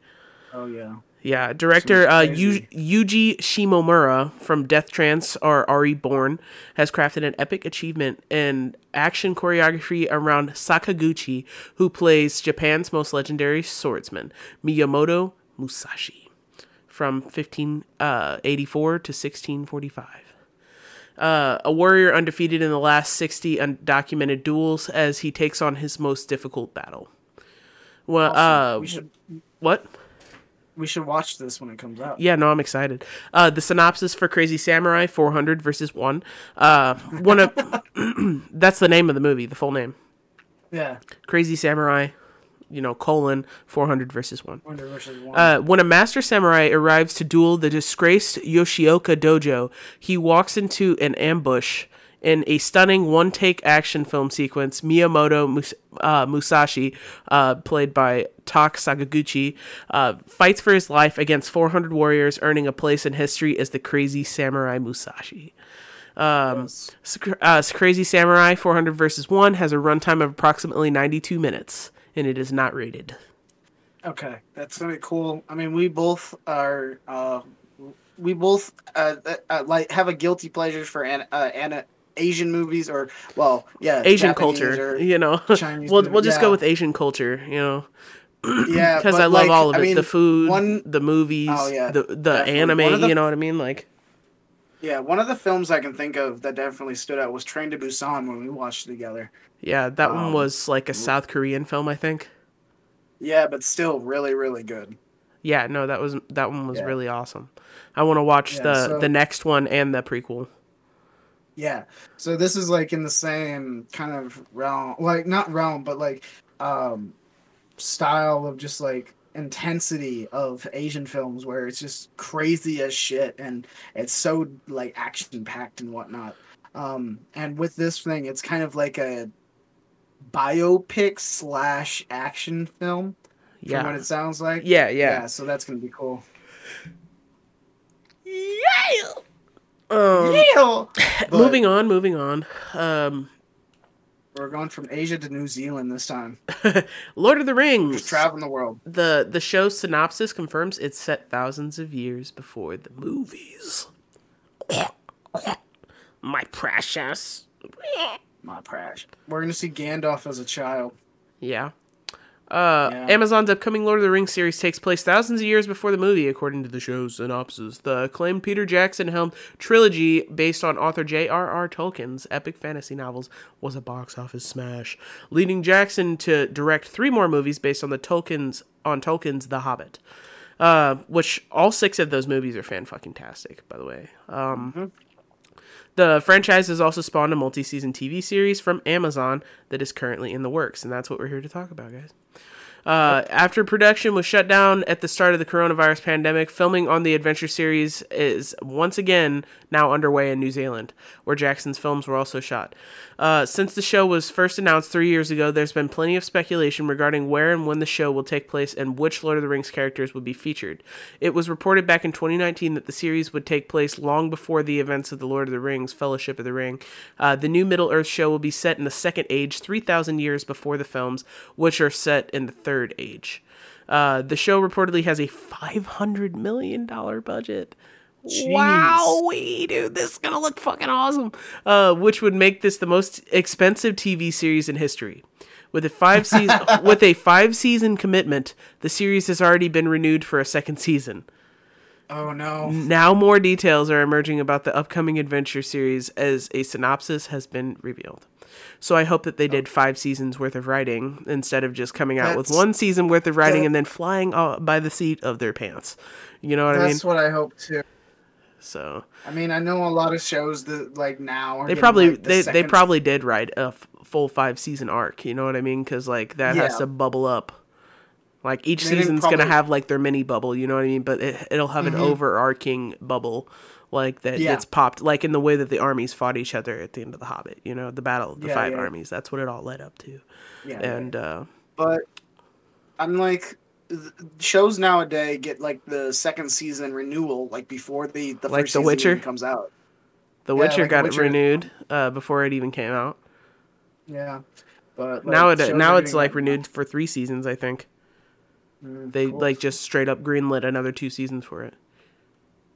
oh yeah. Yeah, director uh, Yu- Yuji Shimomura from Death Trance or Ari Born has crafted an epic achievement in action choreography around Sakaguchi, who plays Japan's most legendary swordsman, Miyamoto Musashi, from 1584 to 1645. Uh, a warrior undefeated in the last 60 undocumented duels as he takes on his most difficult battle. Well, uh, we should what? We should watch this when it comes out. Yeah, no, I'm excited. Uh, the synopsis for Crazy Samurai 400 versus 1. Uh, one of that's the name of the movie, the full name. Yeah. Crazy Samurai, you know, colon 400 versus 1. Wonder versus one. Uh, when a master samurai arrives to duel the disgraced Yoshioka dojo, he walks into an ambush. In a stunning one-take action film sequence, Miyamoto Mus- uh, Musashi, uh, played by Tak Sakaguchi, uh, fights for his life against 400 warriors, earning a place in history as the Crazy Samurai Musashi. Yes. Uh, Crazy Samurai 400 versus 1 has a runtime of approximately 92 minutes, and it is not rated. Okay, that's gonna be cool. I mean, we both are. Uh, we both uh, uh, like have a guilty pleasure for an, uh, an Asian movies or well, yeah, Asian Japanese culture, or- you know. Chinese we'll movie, we'll just go with Asian culture, you know, yeah, because I love like, all of it. I mean, the food, one- the movies, Oh, yeah, the the definitely. anime. The- you know what I mean? Like, Yeah, one of the films I can think of that definitely stood out was Train to Busan when we watched it together. yeah, that one Um, was like a South Korean film, I think. Yeah, but still really, really good. Yeah, no, that was that one was Yeah. really awesome. I want to watch Yeah, the so- the next one and the prequel. Yeah. So this is like in the same kind of realm, like not realm, but like um style of just like intensity of Asian films where it's just crazy as shit and it's so like action packed and whatnot. Um and with this thing it's kind of like a biopic slash action film from what it sounds like. yeah, yeah. Yeah, so that's gonna be cool. Um. Moving on, moving on. Um, We're going from Asia to New Zealand this time. Lord of the Rings. Just traveling the world. The the show synopsis confirms it's set thousands of years before the movies. My precious. My precious. We're gonna see Gandalf as a child. Yeah. Uh, Yeah. Amazon's upcoming Lord of the Rings series takes place thousands of years before the movie, according to the show's synopsis. The acclaimed Peter Jackson helmed trilogy based on author J.R.R. Tolkien's epic fantasy novels was a box office smash, leading Jackson to direct three more movies based on the Tolkien's on Tolkien's The Hobbit. Uh, which all six of those movies are fan fucking tastic, by the way. Um, the franchise has also spawned a multi-season TV series from Amazon that is currently in the works, and that's what we're here to talk about, guys. Uh, after production was shut down at the start of the coronavirus pandemic, filming on the adventure series is once again now underway in New Zealand, where Jackson's films were also shot. Uh, since the show was first announced three years ago, there's been plenty of speculation regarding where and when the show will take place and which Lord of the Rings characters would be featured. It was reported back in 2019 that the series would take place long before the events of the Lord of the Rings Fellowship of the Ring. Uh, the new Middle Earth show will be set in the Second Age, 3,000 years before the films, which are set in the Third Age. Uh, the show reportedly has a $500 million budget. Wow, we dude, this is gonna look fucking awesome. Uh, which would make this the most expensive TV series in history. With a five season with a five season commitment, the series has already been renewed for a second season. Oh no. Now more details are emerging about the upcoming adventure series as a synopsis has been revealed. So I hope that they did five seasons worth of writing instead of just coming out with one season worth of writing that- and then flying by the seat of their pants. You know what I mean? That's what I hope too. So I mean, I know a lot of shows that like now are they probably like, the they they probably did write a f- full five season arc. You know what I mean? Because like that has to bubble up. Like each They season's gonna have like their mini bubble. You know what I mean? But it, it'll have an Mhm. overarching bubble. Like that Yeah. gets popped, like in the way that the armies fought each other at the end of the Hobbit. You know, the battle of the Yeah, five yeah. armies. That's what it all led up to. Yeah, And uh, but I'm like shows nowadays get like the second season renewal like before the the Like first The season Witcher? comes out. The Witcher like The got Witcher. renewed uh, before it even came out. Yeah, but like, now it now it's like renewed for three seasons. I think Mm, they cool. like just straight up greenlit another two seasons for it.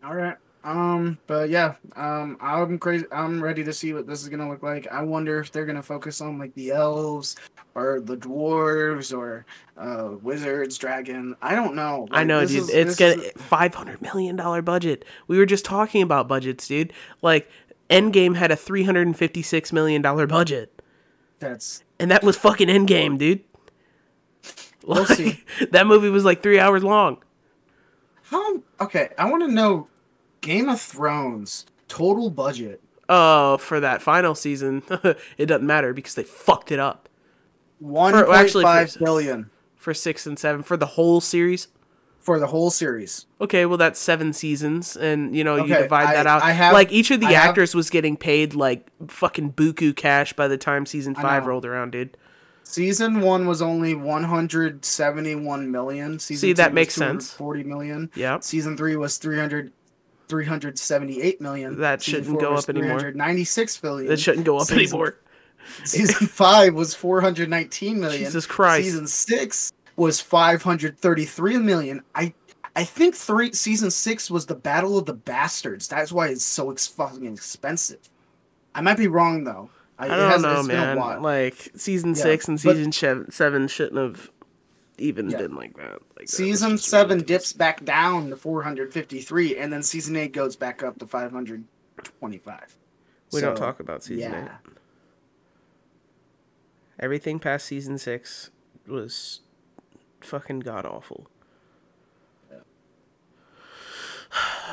All right. Um, but yeah, um, I'm crazy. I'm ready to see what this is gonna look like. I wonder if they're gonna focus on like the elves or the dwarves or uh wizards, dragon. I don't know. I know, dude. is- it's got is- five hundred million dollar budget. We were just talking about budgets, dude. Like Endgame had a three hundred and fifty six million dollar budget, that's and that was fucking Endgame, dude. We'll see. that movie was like three hours long. how okay. I want to know Game of Thrones total budget Uh, for that final season, it doesn't matter because they fucked it up one For- point actually, five for- billion for six and seven for the whole series. for the whole series. Okay, well that's seven seasons, and you know you Okay, divide that out. I have- like each of the I have- actors was getting paid like fucking buku cash by the time season five rolled around, dude. Season one was only 171 million. Season See, that makes was sense. 40 million. Yep. Season three was 300, 378 million. That shouldn't go up anymore. 396 billion. That shouldn't go up Season- anymore. Season five was 419 million. Jesus Christ. Season six was 533 million. I I think three season six was the Battle of the Bastards. That's why it's so ex- fucking expensive. I might be wrong though. I it don't has- know, it's been a man. while. Like season Yeah, six and season shev- seven shouldn't have even Yeah. been like that. Like Season just seven ridiculous. dips back down to 453, and then season eight goes back up to 525. We don't talk about season yeah. eight. Everything past season six was fucking god awful.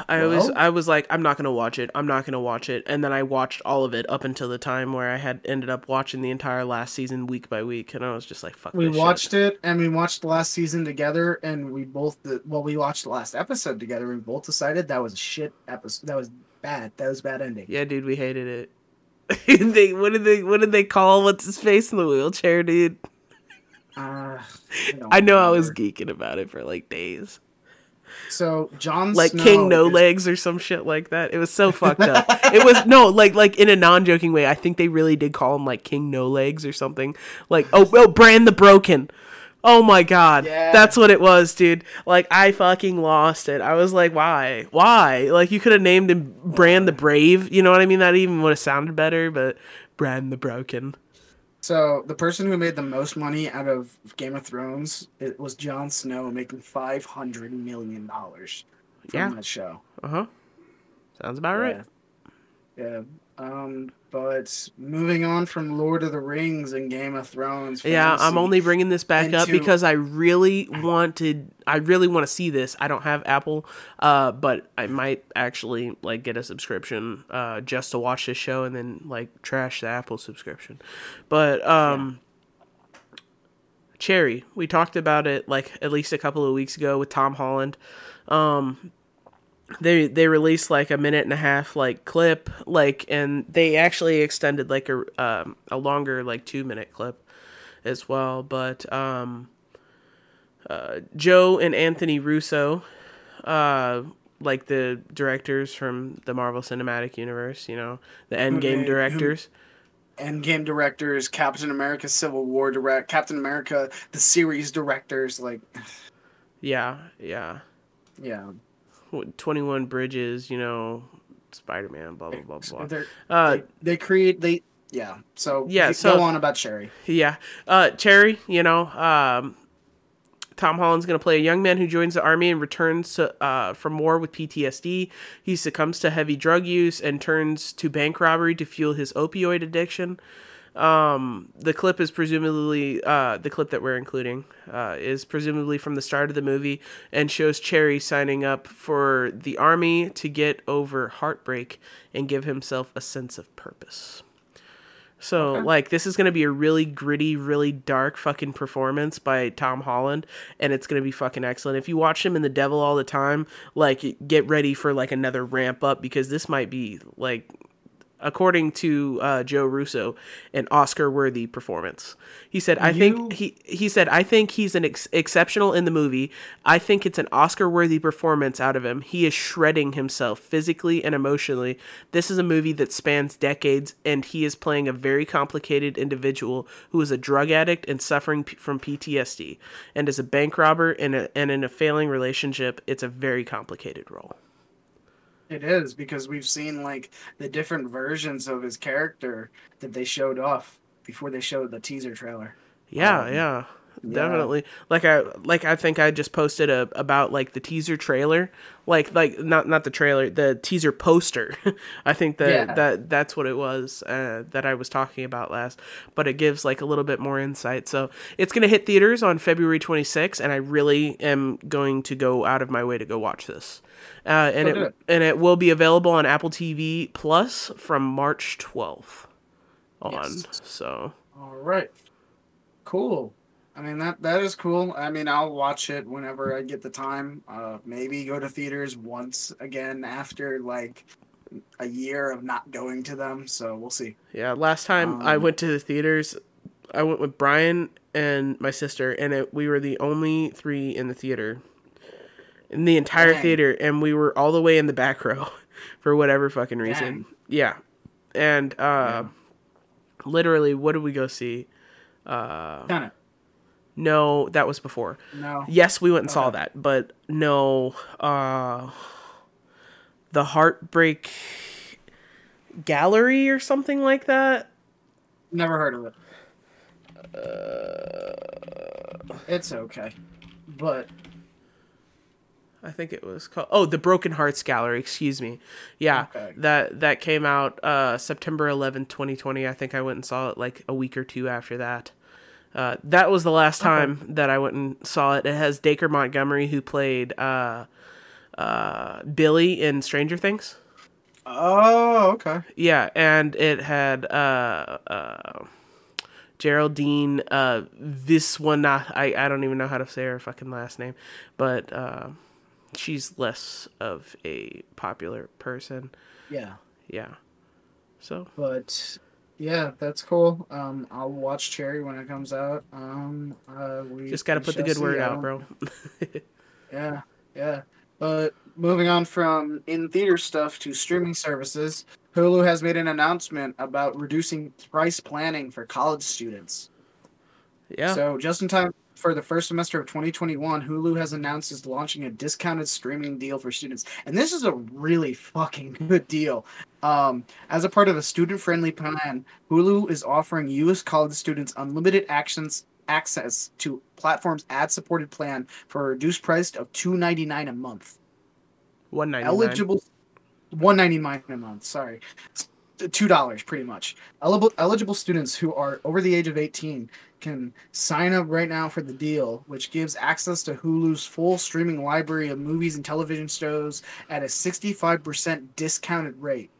I Well- I was like I'm not gonna watch it I'm not gonna watch it and then I watched all of it up until the time where I had ended up watching the entire last season week by week and I was just like fuck We this shit. watched it, and we watched the last season together, and we both well, we watched the last episode together, and we both decided that was a shit episode. That was bad. That was a bad ending. Yeah, dude, we hated it. they what did they what did they call what's his face in the wheelchair, dude? Uh, don't I know I was geeking about it for like days. So John like Snow King No is- Legs or some shit like that. It was so fucked up. it was no like like in a non joking way. I think they really did call him like King No Legs or something. Like oh oh Brand the Broken. Oh my god, Yeah. that's what it was, dude. Like I fucking lost it. I was like, why, why? Like you could have named him Brand the Brave. You know what I mean? That even would have sounded better. But Brand the Broken. So the person who made the most money out of Game of Thrones it was Jon Snow, making five hundred million dollars from Yeah. that show. Uh huh. Sounds about right. Yeah. Yeah. Um, but moving on from Lord of the Rings and Game of Thrones. Yeah, I'm only bringing this back up because I really wanted, I really want to see this. I don't have Apple, uh, but I might actually like get a subscription uh, just to watch this show and then like trash the Apple subscription. But um, Cherry, we talked about it like at least a couple of weeks ago with Tom Holland. Um, they they released like a minute and a half like clip like and they actually extended like a um, a longer like two minute clip as well. But um uh joe and anthony russo uh like the directors from the marvel cinematic universe you know the endgame who- directors. Endgame directors, Captain America: Civil War direct, Captain America the series directors. Like, yeah yeah. yeah, 21 bridges you know spider-man blah blah blah blah They're- uh they, they create they. Yeah. So Yeah, go so- on about Cherry. Yeah. Uh, Cherry, you know, um, Tom Holland's going to play a young man who joins the army and returns to, uh, from war with PTSD. He succumbs to heavy drug use and turns to bank robbery to fuel his opioid addiction. Um, the clip is presumably, uh, the clip that we're including, uh, is presumably from the start of the movie and shows Cherry signing up for the army to get over heartbreak and give himself a sense of purpose. So like this is gonna be a really gritty, really dark fucking performance by Tom Holland, and it's gonna be fucking excellent. If you watch him in The Devil all the time, like get ready for like another ramp up because this might be like according to uh, Joe Russo, an Oscar-worthy performance. He said, "I You- think he he said I think he's an ex- exceptional in the movie. I think it's an Oscar-worthy performance out of him. He is shredding himself physically and emotionally. This is a movie that spans decades, and he is playing a very complicated individual who is a drug addict and suffering p- from PTSD, and as a bank robber and a, and in a failing relationship. It's a very complicated role." It is because we've seen like the different versions of his character that they showed off before they showed the teaser trailer. Yeah, Um, yeah, yeah. definitely. Like I like I think I just posted a about like the teaser trailer, like like not not the trailer, the teaser poster. I think that Yeah. that that's what it was uh, that I was talking about last. But it gives like a little bit more insight. So it's gonna hit theaters on February 26th, and I really am going to go out of my way to go watch this. Uh, and it, it. and it will be available on Apple TV Plus from March 12th on. Yes. So All right. Cool. I mean that that is cool. I mean I'll watch it whenever I get the time. Uh maybe go to theaters once again after like a year of not going to them, so we'll see. Yeah, last time I Um, went to the theaters, I went with Brian and my sister, and it, we were the only three in the theater, in the entire Dang. theater, and we were all the way in the back row, for whatever fucking reason. Dang. Yeah, and uh, literally, what did we go see? Kinda. No, that was before. No. Yes, we went and saw that, but no, uh, the Heartbreak Gallery or something like that. Never heard of it. It's okay. But I think it was called oh the Broken Hearts Gallery. Excuse me. Yeah, Okay. that that came out uh, September eleventh, twenty twenty. I think I went and saw it like a week or two after that. Uh, that was the last time that I went and saw it. It has Dacre Montgomery who played uh, uh, Billy in Stranger Things. oh, okay. Yeah, and it had uh, uh, Geraldine uh, Viswanath. I I don't even know how to say her fucking last name, but uh, she's less of a popular person. Yeah. Yeah. So But yeah, that's cool. Um, I'll watch Cherry when it comes out. Um, uh, we just got to put the good word out, bro. Yeah, yeah. But moving on from in theater stuff to streaming services, Hulu has made an announcement about reducing price planning for college students. Yeah. So just in time for the first semester of 2021, Hulu has announced it's launching a discounted streaming deal for students, and this is a really fucking good deal. Um, as a part of a student-friendly plan, Hulu is offering U.S. college students unlimited actions access to platform's ad-supported plan for a reduced price of two ninety nine a month. One ninety Eligible, one ninety nine a month. Sorry, two dollars pretty much. Eligible eligible students who are over the age of eighteen can sign up right now for the deal, which gives access to Hulu's full streaming library of movies and television shows at a 65% discounted rate.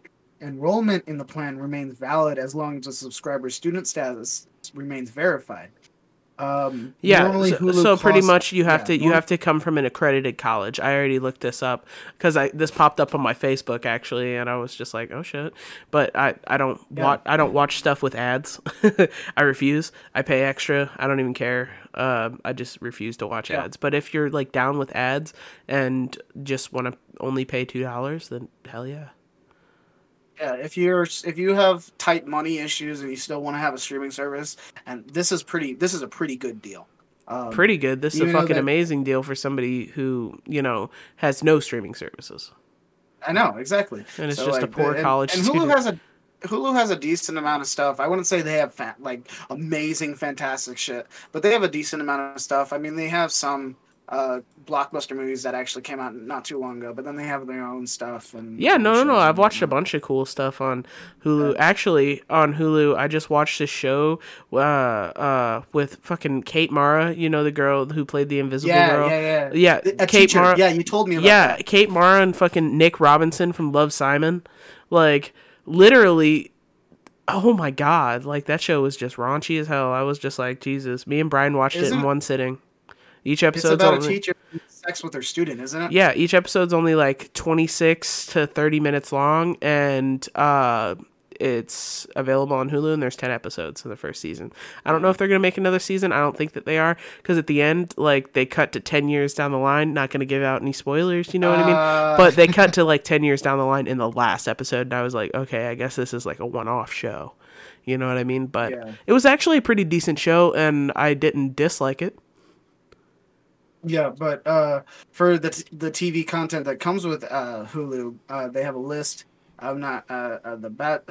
Enrollment in the plan remains valid as long as the subscriber's student status remains verified. Um, Yeah, so, pretty much you have yeah, to you have to come from an accredited college. I already looked this up because I this popped up on my Facebook actually, and I was just like, oh shit. But I I don't Yeah. watch I don't watch stuff with ads. I refuse. I pay extra. I don't even care. Uh, I just refuse to watch Yeah. ads. But if you're like down with ads and just want to only pay two dollars, then hell yeah. Yeah, if you're if you have tight money issues and you still want to have a streaming service, and this is pretty this is a pretty good deal. Um, Pretty good. This is a fucking that- amazing deal for somebody who you know has no streaming services. I know exactly. And it's just a poor and- college And Hulu student. has a Hulu has a decent amount of stuff. I wouldn't say they have fa- like amazing, fantastic shit, but they have a decent amount of stuff. I mean, they have some uh blockbuster movies that actually came out not too long ago, but then they have their own stuff. And Yeah, no, no, no. I've watched a bunch of cool stuff on Hulu. Actually, on Hulu, I just watched this show uh, uh, with fucking Kate Mara. You know the girl who played the Invisible Yeah, Girl. yeah, yeah. Yeah, A Kate teacher. Mara. Yeah, you told me about yeah, that. Kate Mara and fucking Nick Robinson from Love Simon. Like literally. Oh my god! Like that show was just raunchy as hell. I was just like, Jesus. Me and Brian watched it Isn't in one sitting. Each It's episode's about only a teacher sex with her student, isn't it? yeah, each episode's only like 26 to 30 minutes long and uh it's available on Hulu and there's 10 episodes in the first season. I don't know if they're going to make another season. I don't think that they are cuz at the end like they cut to 10 years down the line, not going to give out any spoilers, you know what I mean? Uh, But they cut to like 10 years down the line in the last episode and I was like, okay, I guess this is like a one-off show. You know what I mean? But Yeah. it was actually a pretty decent show and I didn't dislike it. Yeah, but uh, for the t- the TV content that comes with uh, Hulu, uh, they have a list. I'm not uh, uh, the bat.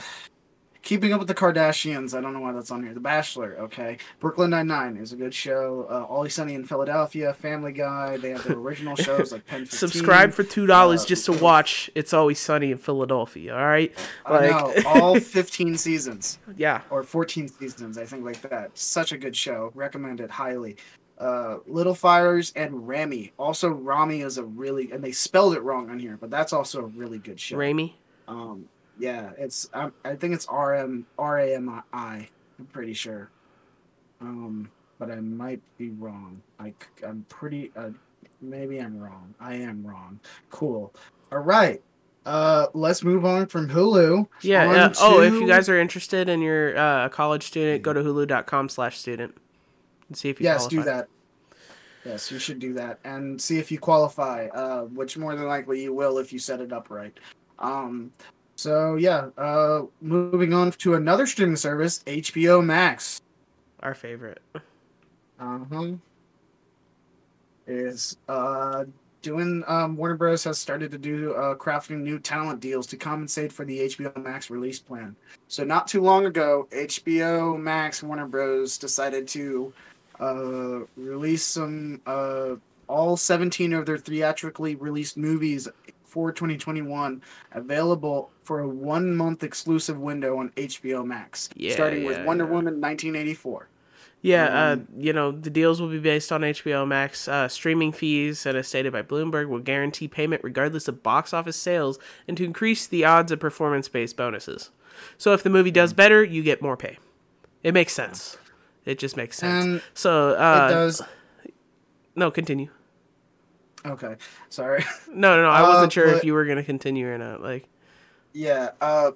Keeping up with the Kardashians. I don't know why that's on here. The Bachelor. Okay. Brooklyn Nine Nine is a good show. Uh, Always Sunny in Philadelphia. Family Guy. They have their original shows like Pen 15. Subscribe for two dollars uh, just to watch It's Always Sunny in Philadelphia. All right, I know all 15 seasons yeah, or 14 seasons. I think like that. Such a good show. Recommend it highly. Uh, Little Fires and Rami. Also, Rami is a really and they spelled it wrong on here, but that's also a really good show. Raimi. Um, yeah, it's I, I think it's R M R A M I. I'm pretty sure. Um, but I might be wrong. I I'm pretty uh, maybe I'm wrong. I am wrong. Cool. All right. Uh, let's move on from Hulu. Yeah. on yeah. Oh, if you guys are interested and you're uh, a college student, go to hulu.com/student and see if you yes, qualify. do that. Yes, you should do that and see if you qualify. Uh, which more than likely you will if you set it up right. Um, so yeah. Uh, moving on to another streaming service, HBO Max. Our favorite. Uh-huh. Is uh doing um Warner Bros has started to do uh crafting new talent deals to compensate for the HBO Max release plan. So not too long ago, HBO Max Warner Bros decided to uh release some uh all 17 of their theatrically released movies for 2021 available for a one month exclusive window on HBO Max, Yeah, starting with Wonder yeah. Woman 1984. Yeah, Um, uh, you know, the deals will be based on HBO Max. Uh, streaming fees, and as stated by Bloomberg, will guarantee payment regardless of box office sales and to increase the odds of performance based bonuses. So if the movie does better, you get more pay. It makes sense. It just makes sense. And so, uh, it does. no, continue. Okay, sorry. No, no, no. I Uh, wasn't sure if you were gonna continue or not. Like, Yeah. Uh,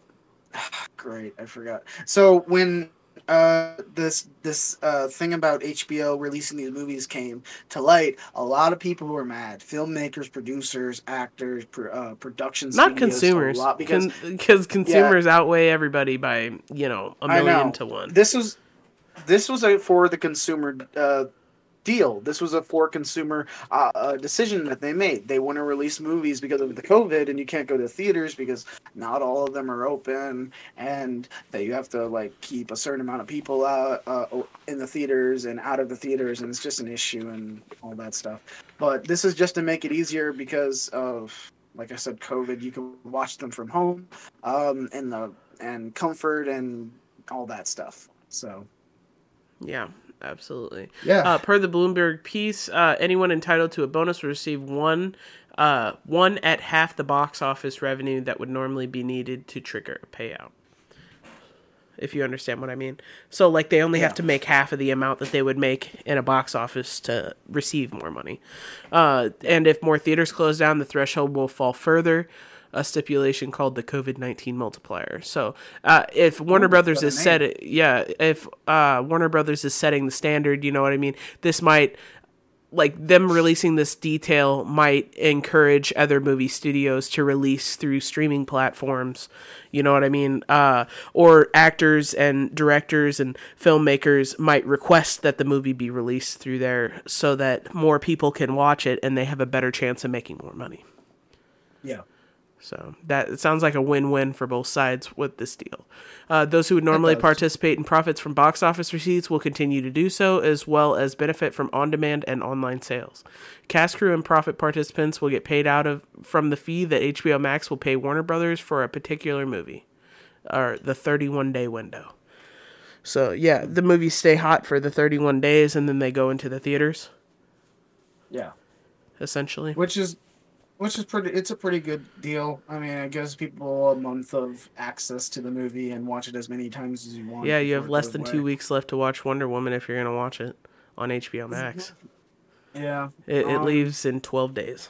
great. I forgot. So when uh, this this uh, thing about HBO releasing these movies came to light, a lot of people were mad. Filmmakers, producers, actors, pr- uh, production Not consumers, a lot, because because consumers outweigh everybody by you know a million know. to one. this was this was a for the consumer uh, deal. This was a for consumer uh, uh, decision that they made. They want to release movies because of the COVID, and you can't go to theaters because not all of them are open, and that you have to like keep a certain amount of people out uh, in the theaters and out of the theaters, and it's just an issue and all that stuff. But this is just to make it easier because of. Like I said, COVID. You can watch them from home, um, and the and comfort and all that stuff. So Yeah, absolutely. yeah, Uh, per the Bloomberg piece, uh, anyone entitled to a bonus will receive one, uh, one at half the box office revenue that would normally be needed to trigger a payout. If you understand what I mean. So, like, they only have to make half of the amount that they would make in a box office to receive more money. Uh, and if more theaters close down, the threshold will fall further. A stipulation called the COVID nineteen multiplier. So, uh, if Warner Ooh, Brothers is set, yeah, if uh, Warner Brothers is setting the standard, you know what I mean. This might like them releasing this detail might encourage other movie studios to release through streaming platforms you know what i mean uh, or actors and directors and filmmakers might request that the movie be released through there so that more people can watch it and they have a better chance of making more money yeah. So that it sounds like a win-win for both sides with this deal. Uh, those who would normally participate in profits from box office receipts will continue to do so, as well as benefit from on-demand and online sales. Cast crew and profit participants will get paid out of from the fee that HBO Max will pay Warner Brothers for a particular movie, or the 31-day window. So yeah, the movies stay hot for the 31 days, and then they go into the theaters. Yeah. Essentially, Which is which is pretty it's a pretty good deal. I mean, it gives people a month of access to the movie and watch it as many times as you want. yeah, you have less than away. two weeks left to watch Wonder Woman if you're gonna watch it on HBO Max. Yeah. It, it um, leaves in 12 days.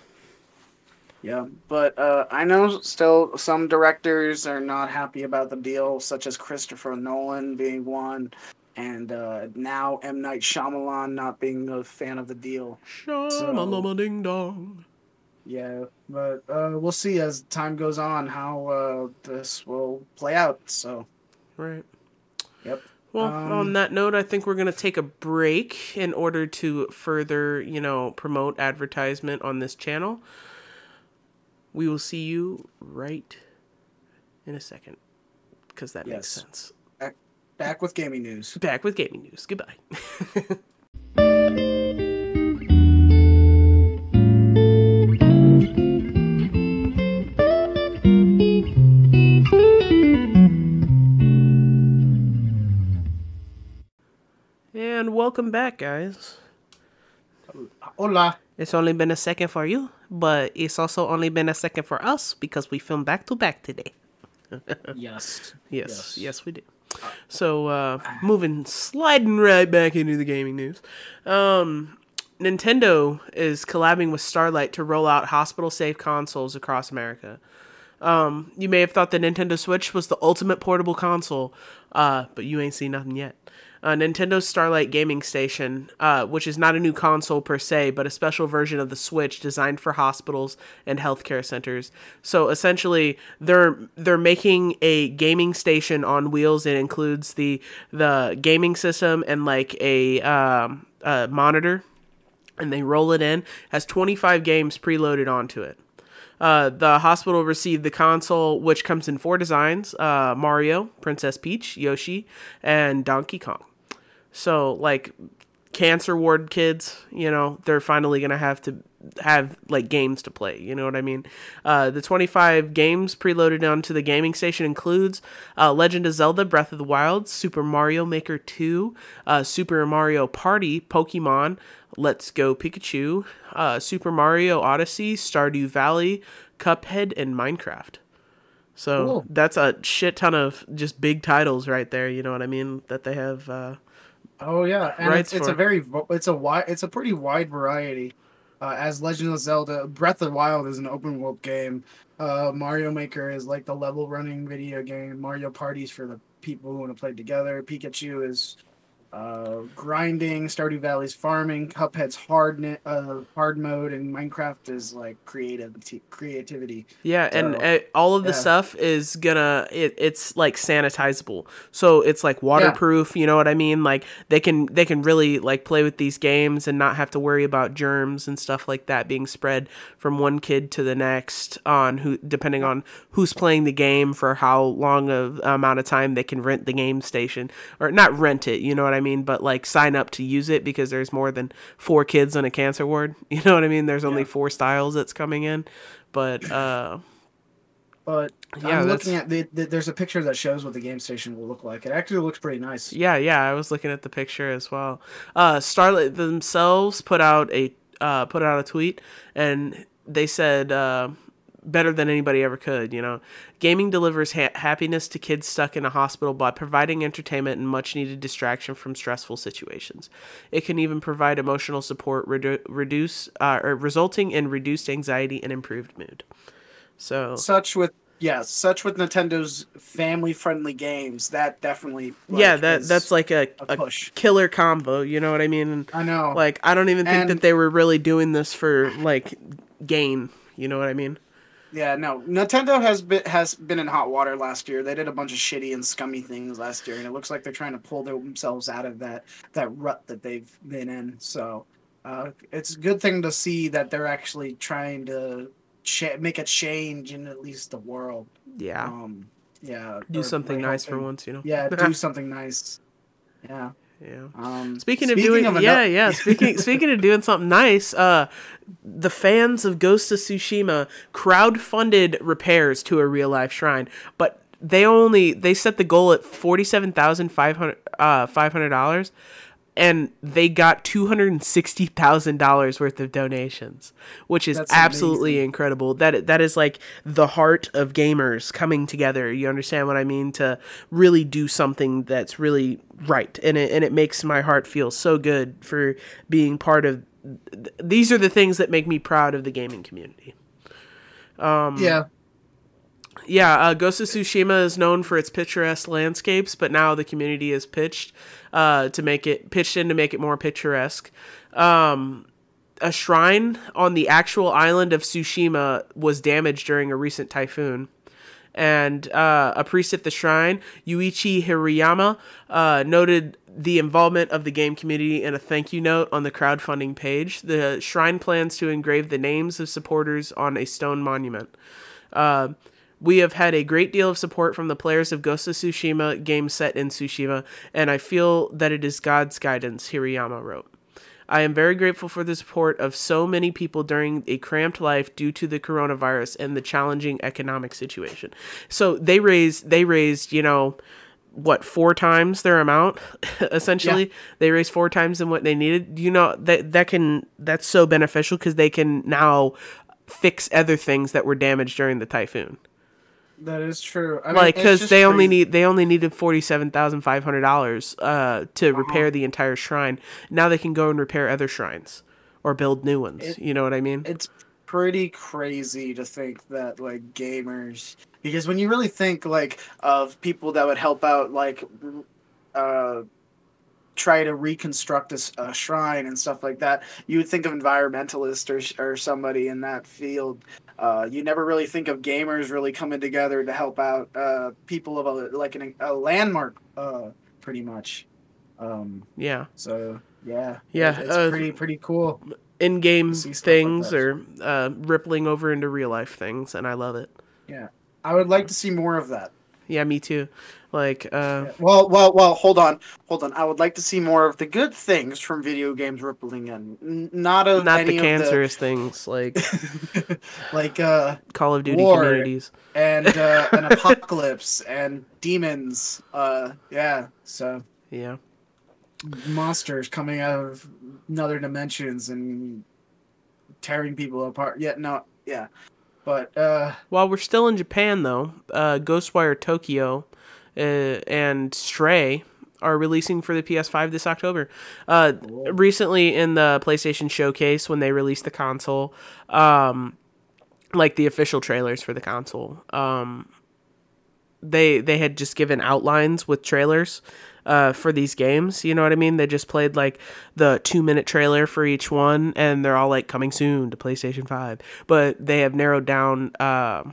Yeah, but uh, I know still some directors are not happy about the deal, such as Christopher Nolan being one, and uh, now M Night Shyamalan not being a fan of the deal. Shamalama ding dong. Yeah, but uh, we'll see as time goes on how uh, this will play out. So, Right. yep. Well, Um, on that note, I think we're going to take a break in order to further, you know, promote advertisement on this channel. We will see you right in a second because that makes Yes. sense. Back with gaming news. Back with gaming news. Goodbye. and welcome back, guys. Hola. It's only been a second for you, but it's also only been a second for us because we filmed back to back today. Yes. Yes, yes, we did. So, uh, moving, sliding right back into the gaming news. Um, Nintendo is collabing with Starlight to roll out hospital safe consoles across America. Um, you may have thought the Nintendo Switch was the ultimate portable console, uh, but you ain't seen nothing yet. Uh, Nintendo's Starlight Gaming Station, uh, which is not a new console per se, but a special version of the Switch designed for hospitals and healthcare centers. So essentially, they're they're making a gaming station on wheels. It includes the the gaming system and like a um, a monitor, and they roll it in. Has 25 games preloaded onto it. Uh, the hospital received the console, which comes in four designs: uh, Mario, Princess Peach, Yoshi, and Donkey Kong. So, like, cancer ward kids, you know, they're finally gonna have to have like games to play. You know what I mean? Uh, the 25 games preloaded onto the gaming station includes uh, Legend of Zelda: Breath of the Wild, Super Mario Maker 2, uh, Super Mario Party, Pokemon, Let's Go Pikachu, uh, Super Mario Odyssey, Stardew Valley, Cuphead, and Minecraft. So Cool. that's a shit ton of just big titles right there. You know what I mean? That they have. Oh yeah, and it's, it's a very it's a wide it's a pretty wide variety. Uh, as Legend of Zelda, Breath of the Wild is an open world game. Uh, Mario Maker is like the level running video game. Mario Parties for the people who want to play together. Pikachu is uh, grinding, Stardew Valley's farming, Cuphead's hard uh, hard mode, and Minecraft is like creative creativity. Yeah, and uh, all of the yeah. stuff is gonna it, it's like sanitizable. So it's like waterproof, you know what I mean? Like they can they can really like play with these games and not have to worry about germs and stuff like that being spread from one kid to the next on who depending on who's playing the game for how long of amount of time they can rent the game station or not rent it, you know what I mean, but like sign up to use it because there's more than four kids on a cancer ward. You know what I mean? There's only Yeah. four styles that's coming in. But uh But Yeah, I'm that's- looking at the, the, there's a picture that shows what the game station will look like. It actually looks pretty nice. Yeah, yeah, I was looking at the picture as well. Uh, Starlight themselves put out a uh, put out a tweet, and they said uh, better than anybody ever could. You know, gaming delivers ha- happiness to kids stuck in a hospital by providing entertainment and much needed distraction from stressful situations. It can even provide emotional support, redu- reduce uh, or resulting in reduced anxiety and improved mood. So Such with yeah, such with Nintendo's family friendly games. That definitely like, yeah, that that's like a, a a push. killer combo. You know what I mean? I know. Like I don't even think And- that they were really doing this for like gain. You know what I mean? Yeah, no. Nintendo has been has been in hot water last year. They did a bunch of shitty and scummy things last year, and it looks like they're trying to pull themselves out of that that rut that they've been in. So uh, it's a good thing to see that they're actually trying to cha- make a change in at least the world. Yeah. Um, yeah, do something nice for once, you know. Yeah, do something nice. Yeah. Yeah. Um, Speaking of doing, ano- yeah, yeah. Speaking speaking of doing something nice, uh, the fans of Ghost of Tsushima crowdfunded repairs to a real life shrine, but they only they set the goal at forty seven thousand five hundred uh five hundred dollars, and they got two hundred and sixty thousand dollars worth of donations, which is That's absolutely amazing. incredible. That that is like the heart of gamers coming together. You understand what I mean? To really do something that's really right, and it and it makes my heart feel so good for being part of. th- These are the things that make me proud of the gaming community. yeah. Yeah, uh, Ghost of Tsushima is known for its picturesque landscapes, but now the community is pitched uh, to make it pitched in to make it more picturesque. Um, a shrine on the actual island of Tsushima was damaged during a recent typhoon. And uh, a priest at the shrine, Yuichi Hirayama, uh, noted the involvement of the game community in a thank you note on the crowdfunding page. The shrine plans to engrave the names of supporters on a stone monument. Uh, we have had a great deal of support from the players of Ghost of Tsushima game set in Tsushima, and I feel that it is God's guidance, Hirayama wrote. I am very grateful for the support of so many people during a cramped life due to the coronavirus and the challenging economic situation. So they raised they raised, you know, what, four times their amount essentially. They raised four times than what they needed. You know, that that can that's so beneficial cuz they can now fix other things that were damaged during the typhoon That is true. I mean, like because they only need they only needed forty seven thousand five hundred dollars uh, to Uh-huh. repair the entire shrine. Now they can go and repair other shrines or build new ones. It- you know what I mean? it's pretty crazy to think that like gamers because when you really think like of people that would help out like uh try to reconstruct a shrine and stuff like that you would think of environmentalists or, or somebody in that field uh, you never really think of gamers really coming together to help out uh, people of a like an, a landmark uh, pretty much. Um, yeah, so yeah. Yeah, it's uh, pretty pretty cool in game like things are uh, rippling over into real life things, and I love it. Yeah, I would like to see more of that Yeah, me too. Like, uh, Well, well, well. Hold on, hold on. I would like to see more of the good things from video games rippling in, N- not of not the cancerous things like like uh, Call of Duty communities. and uh, an apocalypse and demons. Uh, yeah. So Yeah, monsters coming out of another dimensions and tearing people apart. Yeah. No. Yeah. But uh, While we're still in Japan, though, uh, Ghostwire Tokyo uh, and Stray are releasing for the PS5 this October. Uh, recently, in the PlayStation Showcase, when they released the console, um, like the official trailers for the console, um, they they had just given outlines with trailers uh, for these games. You know what I mean? They just played like the two minute trailer for each one, and they're all like coming soon to PlayStation Five. But they have narrowed down uh,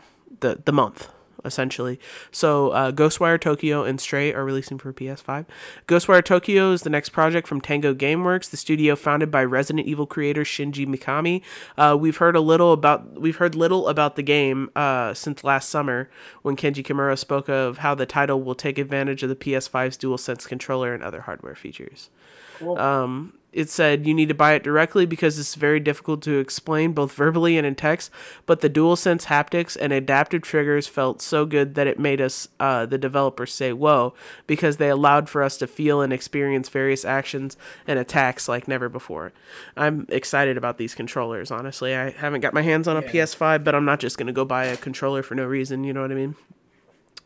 the the month essentially. So, uh, Ghostwire Tokyo and Stray are releasing for PS5. Ghostwire Tokyo is the next project from Tango Gameworks, the studio founded by Resident Evil creator Shinji Mikami. Uh, we've heard a little about we've heard little about the game uh, since last summer when Kenji Kimura spoke of how the title will take advantage of the PS5's DualSense controller and other hardware features. Cool. Um, it said you need to buy it directly because it's very difficult to explain both verbally and in text. But the DualSense haptics and adaptive triggers felt so good that it made us, uh, the developers, say "whoa" because they allowed for us to feel and experience various actions and attacks like never before. I'm excited about these controllers. Honestly, I haven't got my hands on a Yeah. PS5, but I'm not just gonna go buy a controller for no reason. You know what I mean?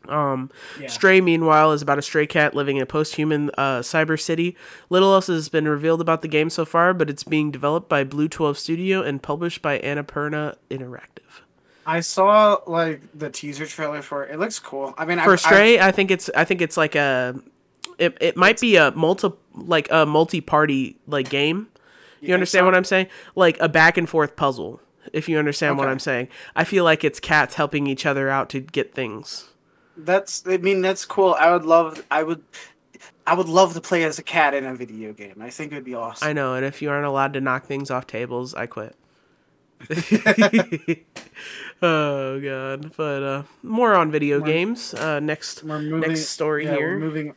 Um, Yeah. Stray, meanwhile, is about a stray cat living in a post-human uh, cyber city. Little else has been revealed about the game so far, but it's being developed by Blue Twelve Studio and published by Annapurna Interactive. I saw like the teaser trailer for it. It looks cool. I mean, For I, Stray, I think it's I think it's like a it, it might be a multi like a multi-party like game. You, think understand so? what I'm saying? Like a back and forth puzzle. If you understand what I'm saying, I feel like it's cats helping each other out to get things. That's. I mean, that's cool. I would love. I would. I would love to play as a cat in a video game. I think it would be awesome. I know, and if you aren't allowed to knock things off tables, I quit. oh god, but uh more on video More- games. Uh next We're moving, next story yeah, here. We're moving.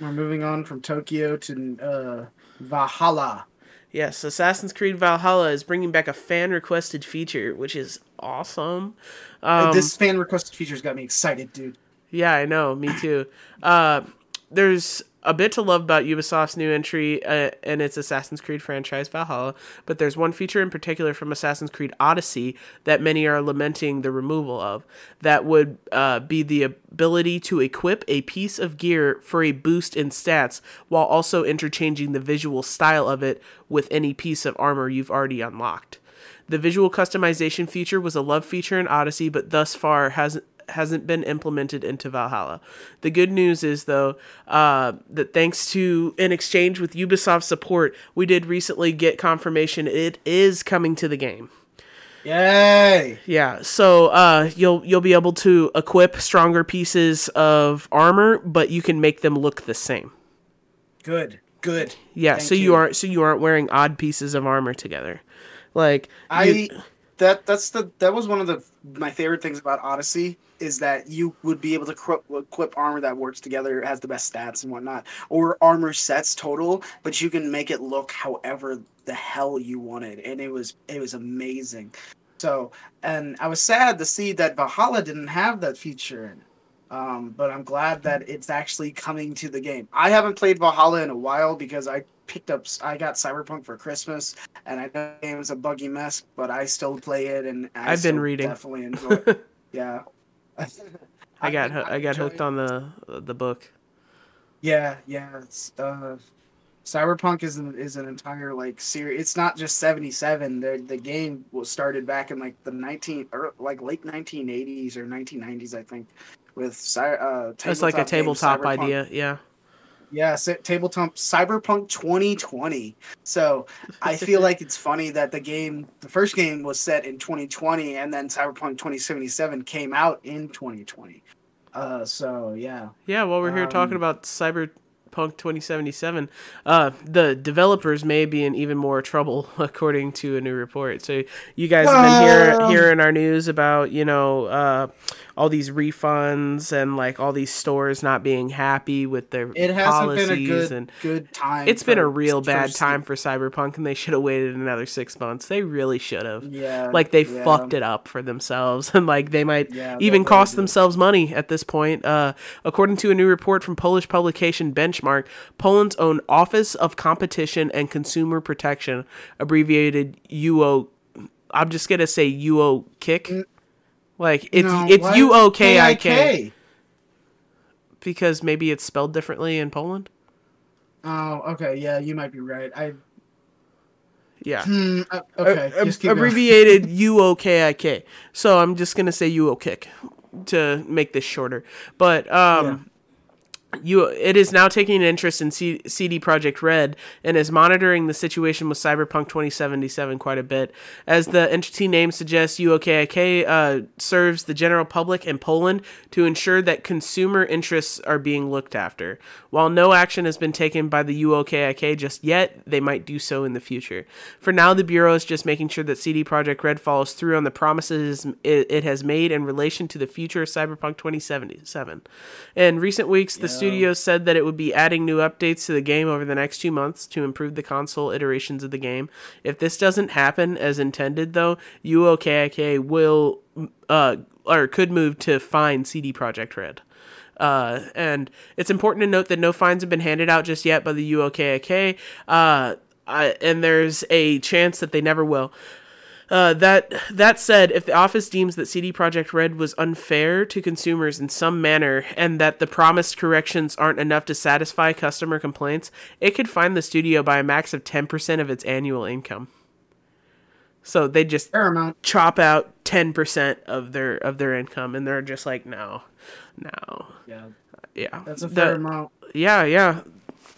We're moving on from Tokyo to uh, Valhalla. Yes, Assassin's Creed Valhalla is bringing back a fan requested feature, which is awesome. Um, this fan requested feature's got me excited, dude. Yeah, I know. Me too. Uh, there's a bit to love about Ubisoft's new entry uh, in its Assassin's Creed franchise, Valhalla, but there's one feature in particular from Assassin's Creed Odyssey that many are lamenting the removal of. That would uh, be the ability to equip a piece of gear for a boost in stats while also interchanging the visual style of it with any piece of armor you've already unlocked. The visual customization feature was a love feature in Odyssey, but thus far hasn't hasn't been implemented into Valhalla. The good news is though uh, that thanks to in exchange with Ubisoft support, we did recently get confirmation it is coming to the game. Yay! Yeah, so uh, you'll you'll be able to equip stronger pieces of armor, but you can make them look the same. Good. Good. Yeah, Thank so you. you. aren't so you aren't wearing odd pieces of armor together. Like I you- that that's the that was one of the my favorite things about Odyssey is that you would be able to equip, equip armor that works together, has the best stats and whatnot, or armor sets total, but you can make it look however the hell you wanted, and it was it was amazing. So, and I was sad to see that Valhalla didn't have that feature in. it. Um, but I'm glad that it's actually coming to the game. I haven't played Valhalla in a while because I picked up, I got Cyberpunk for Christmas, and I know the game is a buggy mess, but I still play it, and I I've been reading. Definitely enjoy. it. yeah, I got I got hooked on the the book. Yeah, yeah. It's, uh, Cyberpunk is an is an entire like series. It's not just seventy seven. The the game was started back in like the nineteen or like late nineteen eighties or nineteen nineties, I think. With uh, It's like a tabletop Cyberpunk. idea. Yeah. Yeah, tabletop Cyberpunk 2020. So I feel like it's funny that the game, the first game was set in 2020, and then Cyberpunk 2077 came out in 2020. Uh, so yeah, Yeah, while we're here talking Um, about Cyberpunk 2077, uh, the developers may be in even more trouble, according to a new report. So you guys have been hearing Well- hearing our news about you know uh, all these refunds and like all these stores not being happy with their it hasn't policies been a good and. good time. It's been a real bad Steam. time for Cyberpunk, and they should have waited another six months. They really should have. Yeah, Like they yeah. fucked it up for themselves, and like they might Yeah, even cost did. themselves money at this point. Uh, according to a new report from Polish publication Benchmark, Poland's own Office of Competition and Consumer Protection, abbreviated UO, I'm just gonna say UO kick. Like it's No, it's what? U O K I K because maybe it's spelled differently in Poland. Oh, okay. Yeah, you might be right. I Yeah. hmm, uh, okay. Just keep going. abbreviated U O K I K. So I'm just gonna say U O kick. to make this shorter, but um, you it is now taking an interest in C- CD Projekt Red and is monitoring the situation with Cyberpunk 2077 quite a bit. As the entity name suggests, UOKIK uh, serves the general public in Poland to ensure that consumer interests are being looked after. While no action has been taken by the UOKIK just yet, they might do so in the future. For now, the bureau is just making sure that CD Projekt Red follows through on the promises it, has made in relation to the future of Cyberpunk 2077. In recent weeks, the studio said that it would be adding new updates to the game over the next two months to improve the console iterations of the game. If this doesn't happen as intended, though, UOKIK will uh, or could move to fine CD Projekt Red. Uh, and it's important to note that no fines have been handed out just yet by the UOKIK, uh, I, and there's a chance that they never will. Uh, that that said, if the office deems that CD Projekt Red was unfair to consumers in some manner and that the promised corrections aren't enough to satisfy customer complaints, it could fine the studio by a max of ten percent of its annual income. So they just Fair amount. chop out ten percent of their of their income, and they're just like, no, no, Yeah, yeah, that's a The- fair amount. yeah, yeah,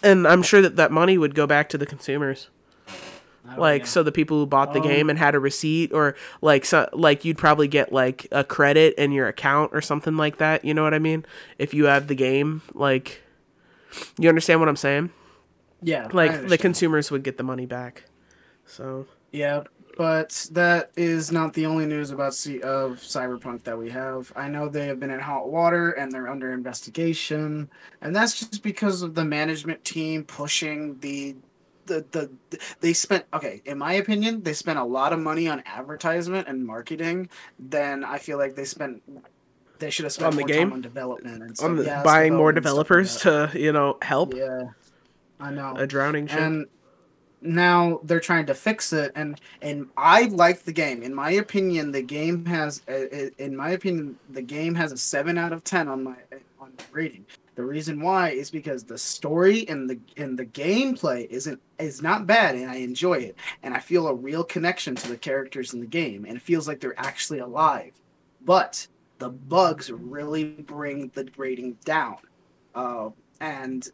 and I'm sure that that money would go back to the consumers like so the people who bought the Um, game and had a receipt or like so like you'd probably get like a credit in your account or something like that you know what i mean if you have the game like you understand what i'm saying yeah, like the consumers would get the money back so Yeah, but that is not the only news about C- of Cyberpunk that we have. I know they have been in hot water and they're under investigation, and that's just because of the management team pushing the. The, the they spent okay in my opinion they spent a lot of money on advertisement and marketing then i feel like they spent they should have spent On the more game? time on development and on the, yeah, buying more developers to you know help? Yeah i know. A drowning ship? And now they're trying to fix it and and i like the game. In my opinion the game has uh, in my opinion the game has a 7 out of 10 on my on my rating the reason why is because the story and the and the gameplay isn't is not bad and i enjoy it and i feel a real connection to the characters in the game and it feels like they're actually alive. But the bugs really bring the rating down. Uh, and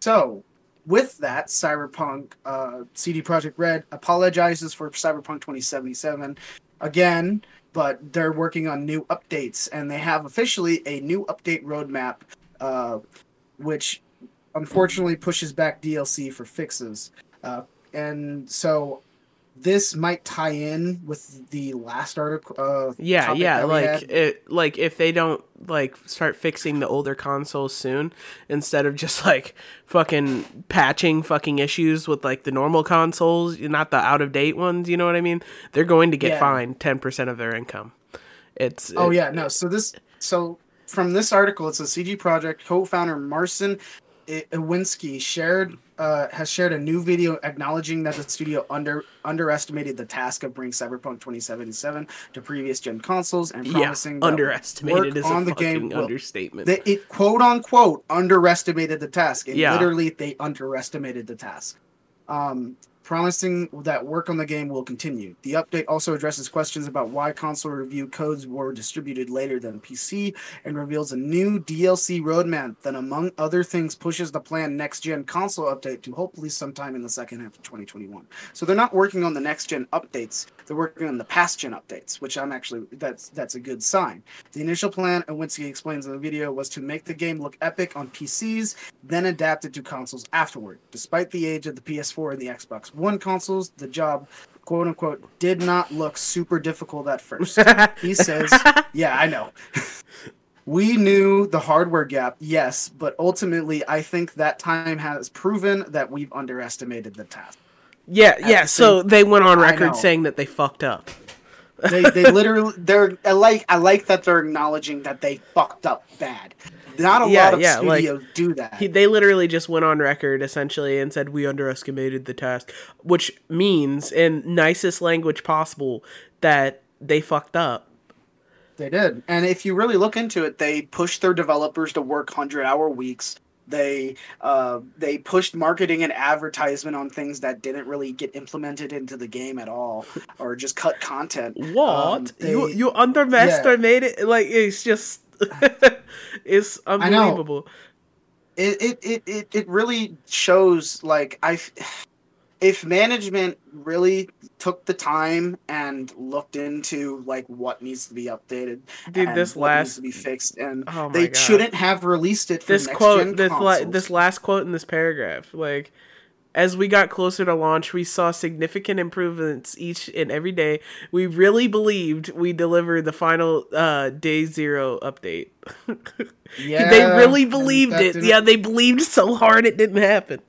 so with that, Cyberpunk uh, CD Projekt Red apologizes for Cyberpunk 2077 again, but they're working on new updates, and they have officially a new update roadmap, uh, which unfortunately pushes back DLC for fixes. Uh, and so this might tie in with the last article. Uh, yeah yeah like it like if they don't like start fixing the older consoles soon instead of just like fucking patching fucking issues with like the normal consoles not the out of date ones you know what i mean they're going to get Yeah. fined 10% of their income it's Oh it- yeah, no. So this, so from this article, it's a CD Projekt co-founder Marcin Iwinski shared uh, has shared a new video acknowledging that the studio under underestimated the task of bringing Cyberpunk 2077 to previous gen consoles and yeah promising that underestimated work is a on the game understatement They, it quote unquote underestimated the task, and Yeah. literally they underestimated the task. Um, promising that work on the game will continue. The update also addresses questions about why console review codes were distributed later than PC and reveals a new DLC roadmap that, among other things, pushes the planned next gen console update to hopefully sometime in the second half of 2021. So they're not working on the next gen updates; they're working on the past gen updates, which I'm actually that's that's a good sign. The initial plan, Iwinski explains in the video, was to make the game look epic on PCs, then adapt it to consoles afterward. Despite the age of the PS4 and the Xbox One consoles, the job, quote unquote, did not look super difficult at first. he says, Yeah, I know. we knew the hardware gap, yes, but ultimately, I think that time has proven that we've underestimated the task. yeah yeah the so they went on record saying that they fucked up They, they literally, they're I like, I like that they're acknowledging that they fucked up bad. Not a Yeah, lot of yeah, like, studios do that. he, they literally just went on record essentially and said we underestimated the task which means in nicest language possible that they fucked up They did. And if you really look into it, they pushed their developers to work 100 hour weeks. They uh, they pushed marketing and advertisement on things that didn't really get implemented into the game at all, or just cut content. what Um, you they- you underestimated like it's just it's unbelievable. it it, it, it it really shows like I if management really took the time and looked into like what needs to be updated Dude, and this what needs last to be fixed and Oh they God. shouldn't have released it for this next quote gen this la- this last quote in this paragraph like as we got closer to launch we saw significant improvements each and every day we really believed we delivered the final uh day zero update yeah, they really believed it yeah they believed so hard it didn't happen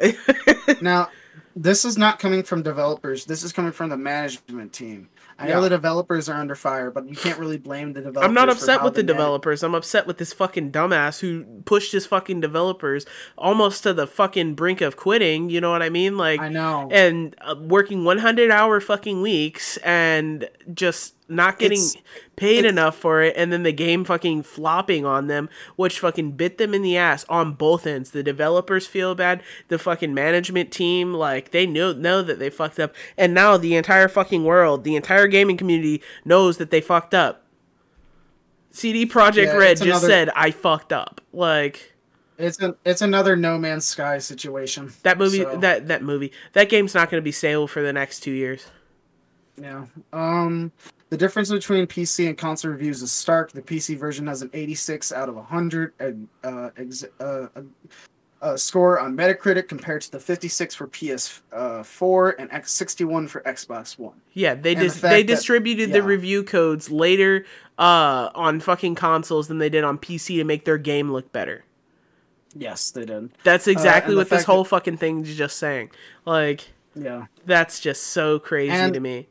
Now, this is not coming from developers. This is coming from the management team. I Yeah. know the developers are under fire, but you can't really blame the developers. I'm not upset with the developers. I'm upset with this fucking dumbass who pushed his fucking developers almost to the fucking brink of quitting. You know what I mean? Like, I know. and uh, working 100 hour fucking weeks and just not getting It's- paid it's- enough for it and then the game fucking flopping on them which fucking bit them in the ass on both ends the developers feel bad the fucking management team like they know know that they fucked up and now the entire fucking world the entire gaming community knows that they fucked up CD Projekt Yeah, Red just another- said I fucked up like It's a, it's another No Man's Sky situation. that movie So, that that movie that game's not going to be stable for the next 2 years yeah. Um, the difference between PC and console reviews is stark. The PC version has an 86 out of 100 and uh, ex- uh, uh, uh, score on Metacritic compared to the 56 for PS4 and X 61 for Xbox One. Yeah, they the dis- fact they that- distributed the review codes later uh, on fucking consoles than they did on PC to make their game look better. Yes, they did. That's exactly and what this whole fucking thing is just saying. Like Yeah. that's just so crazy And- to me.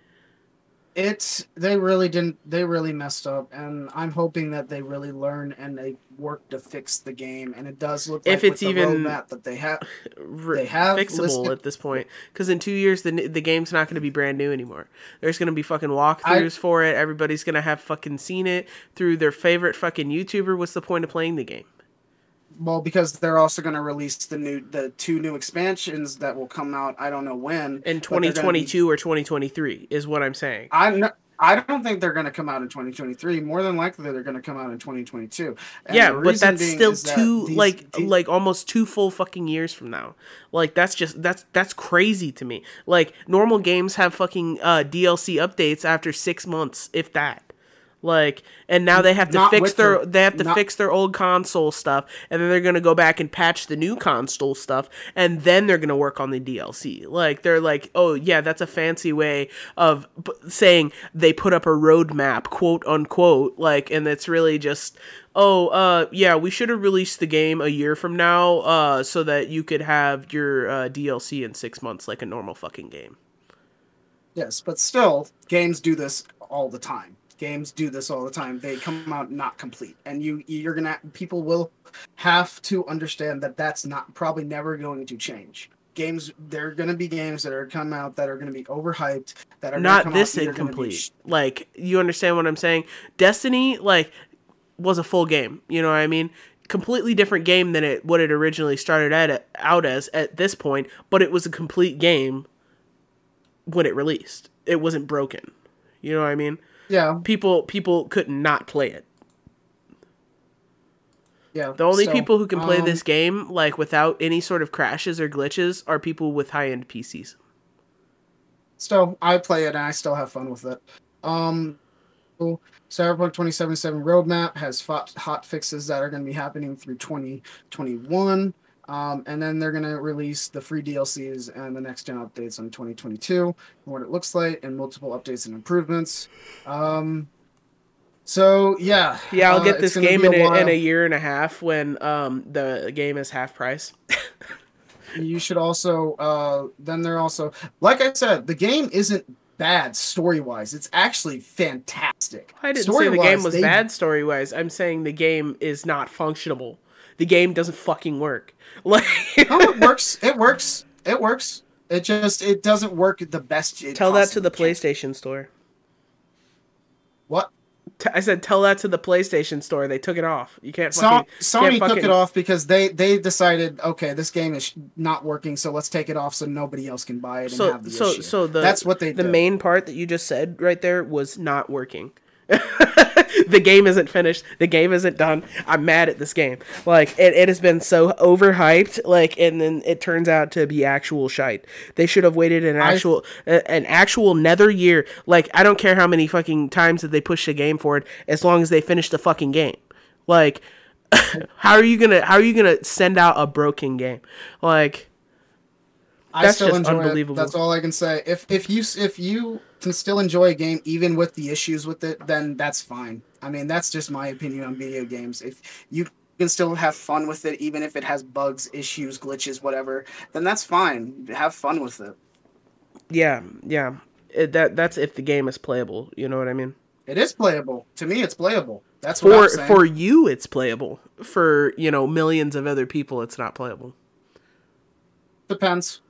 It's they really didn't they really messed up and i'm hoping that they really learn and they work to fix the game and it does look like If it's with even- that they have they have fixable listed- at this point because in two years the the game's not going to be brand new anymore. There's going to be fucking walkthroughs for it. Everybody's going to have fucking seen it through their favorite fucking YouTuber. What's the point of playing the game? Well because they're also going to release the new the two new expansions that will come out i don't know when In but they're gonna be- 2022 or 2023 is what I'm saying. i'm not I don't think they're going to come out in 2023. More than likely, they're going to come out in 2022. And yeah, but that's still that two these- like these- like almost two full fucking years from now. Like that's just that's that's crazy to me. Like normal games have fucking uh DLC updates after 6 months if that. Like and now they have to Not fix their the- they have to not- fix their old console stuff and then they're going to go back and patch the new console stuff and then they're going to work on the DLC. Like they're like, "Oh, yeah, that's a fancy way of saying they put up a roadmap, quote unquote." Like and it's really just oh uh yeah we should have released the game a year from now uh so that you could have your uh, dlc in six months like a normal fucking game Yes, but still, games do this all the time. Games do this all the time. They come out not complete, and you you're gonna people will have to understand that that's not probably never going to change. Games there are gonna be games that are come out that are gonna be overhyped that are not come this out either gonna be incomplete. sh- like you understand what i'm saying? Destiny like was a full game. You know what i mean? Completely different game than it what it originally started at out as at this point but it was a complete game when it released. It wasn't broken. You know what i mean yeah, people people could not play it yeah. The only so, people who can play um, this game like without any sort of crashes or glitches are people with high-end PCs. Still, I play it and I still have fun with it. Um, Cyberpunk 2077 roadmap has hot, hot fixes that are going to be happening through 2021. Um, and then they're going to release the free DLCs and the next gen updates on 2022 and what it looks like and multiple updates and improvements. Um, so yeah, Yeah, I'll uh, get this game in a, in a year and a half when um the game is half price. you should also uh then they're also like i said the game isn't bad story wise it's actually fantastic I didn't say the Story-wise, game was they- bad story wise. I'm saying the game is not functionable. The game doesn't fucking work. Like no it works it works it works it just it doesn't work the best tell that to the can. PlayStation store. what T- I said tell that to the PlayStation store. They took it off. You can't so, fucking sony can't took it off because they they decided okay this game is not working so let's take it off so nobody else can buy it and So have the so issue. so the that's what they the did. main part that you just said right there was not working. the game isn't finished. The game isn't done. I'm mad at this game. Like it, it has been so overhyped. Like and then it turns out to be actual shite. They should have waited an actual a, an actual nether year. Like I don't care how many fucking times that they push the game forward, as long as they finish the fucking game. Like how are you gonna how are you gonna send out a broken game? Like I That's still just enjoy unbelievable. it. That's all I can say. If if you if you can still enjoy a game even with the issues with it, then that's fine. I mean, that's just my opinion on video games. If you can still have fun with it, even if it has bugs, issues, glitches, whatever, then that's fine. Have fun with it. yeah, yeah. It, that that's if the game is playable. You know what I mean? It is playable. To me, it's playable. That's what I'm For for you, it's playable. For you know millions of other people, it's not playable. Depends.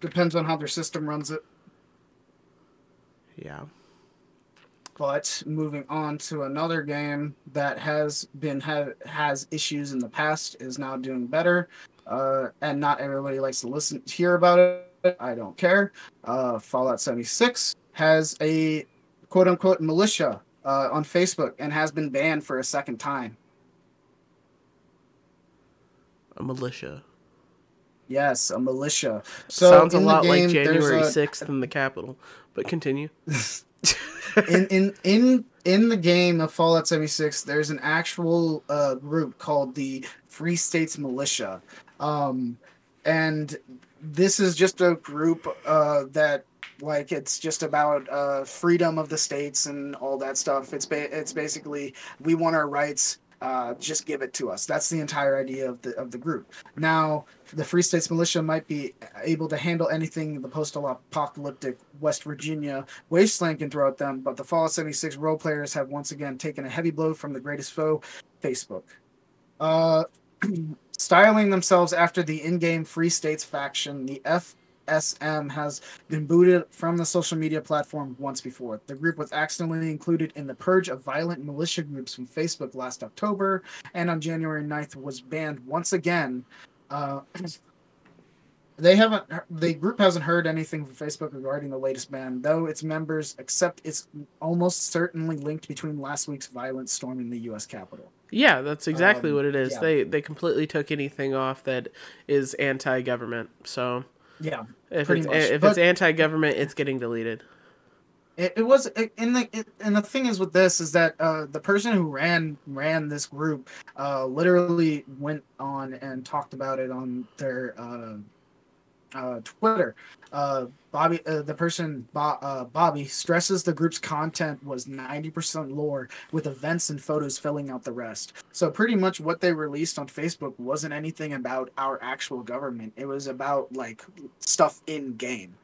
Depends on how their system runs it. Yeah. But moving on to another game that has been ha- has issues in the past is now doing better, uh, and not everybody likes to listen hear about it. I don't care. Uh, Fallout 76 has a quote unquote militia uh, on Facebook and has been banned for a second time. A militia. Yes, a militia. So Sounds a lot like game, there's January a- sixth in the Capitol. But continue. in in in in the game of Fallout 76, there's an actual uh, group called the Free States Militia, um, and this is just a group uh, that like it's just about uh, freedom of the states and all that stuff. It's ba- it's basically we want our rights. Uh, just give it to us. That's the entire idea of the of the group. Now, the Free States Militia might be able to handle anything the post-apocalyptic West Virginia wasteland can throw at them, but the Fallout 76 role players have once again taken a heavy blow from the greatest foe, Facebook. Uh, styling themselves after the in-game Free States faction, the FSM has been booted from the social media platform once before. The group was accidentally included in the purge of violent militia groups from Facebook last October, and on January 9th was banned once again. Uh, they haven't the group hasn't heard anything from facebook regarding the latest ban though its members accept it's almost certainly linked between last week's violent storming the us capitol Yeah, that's exactly Um, what it is. yeah. They they completely took anything off that is anti-government. So yeah if Pretty it's much, if but- it's anti-government, it's getting deleted. it, it was it, and the it, and the thing is with this is that uh, the person who ran ran this group uh, literally went on and talked about it on their uh, uh, Twitter. Uh, Bobby, uh, the person Bo- uh, Bobby stresses the group's content was ninety percent lore, with events and photos filling out the rest. So pretty much what they released on Facebook wasn't anything about our actual government. It was about like stuff in game.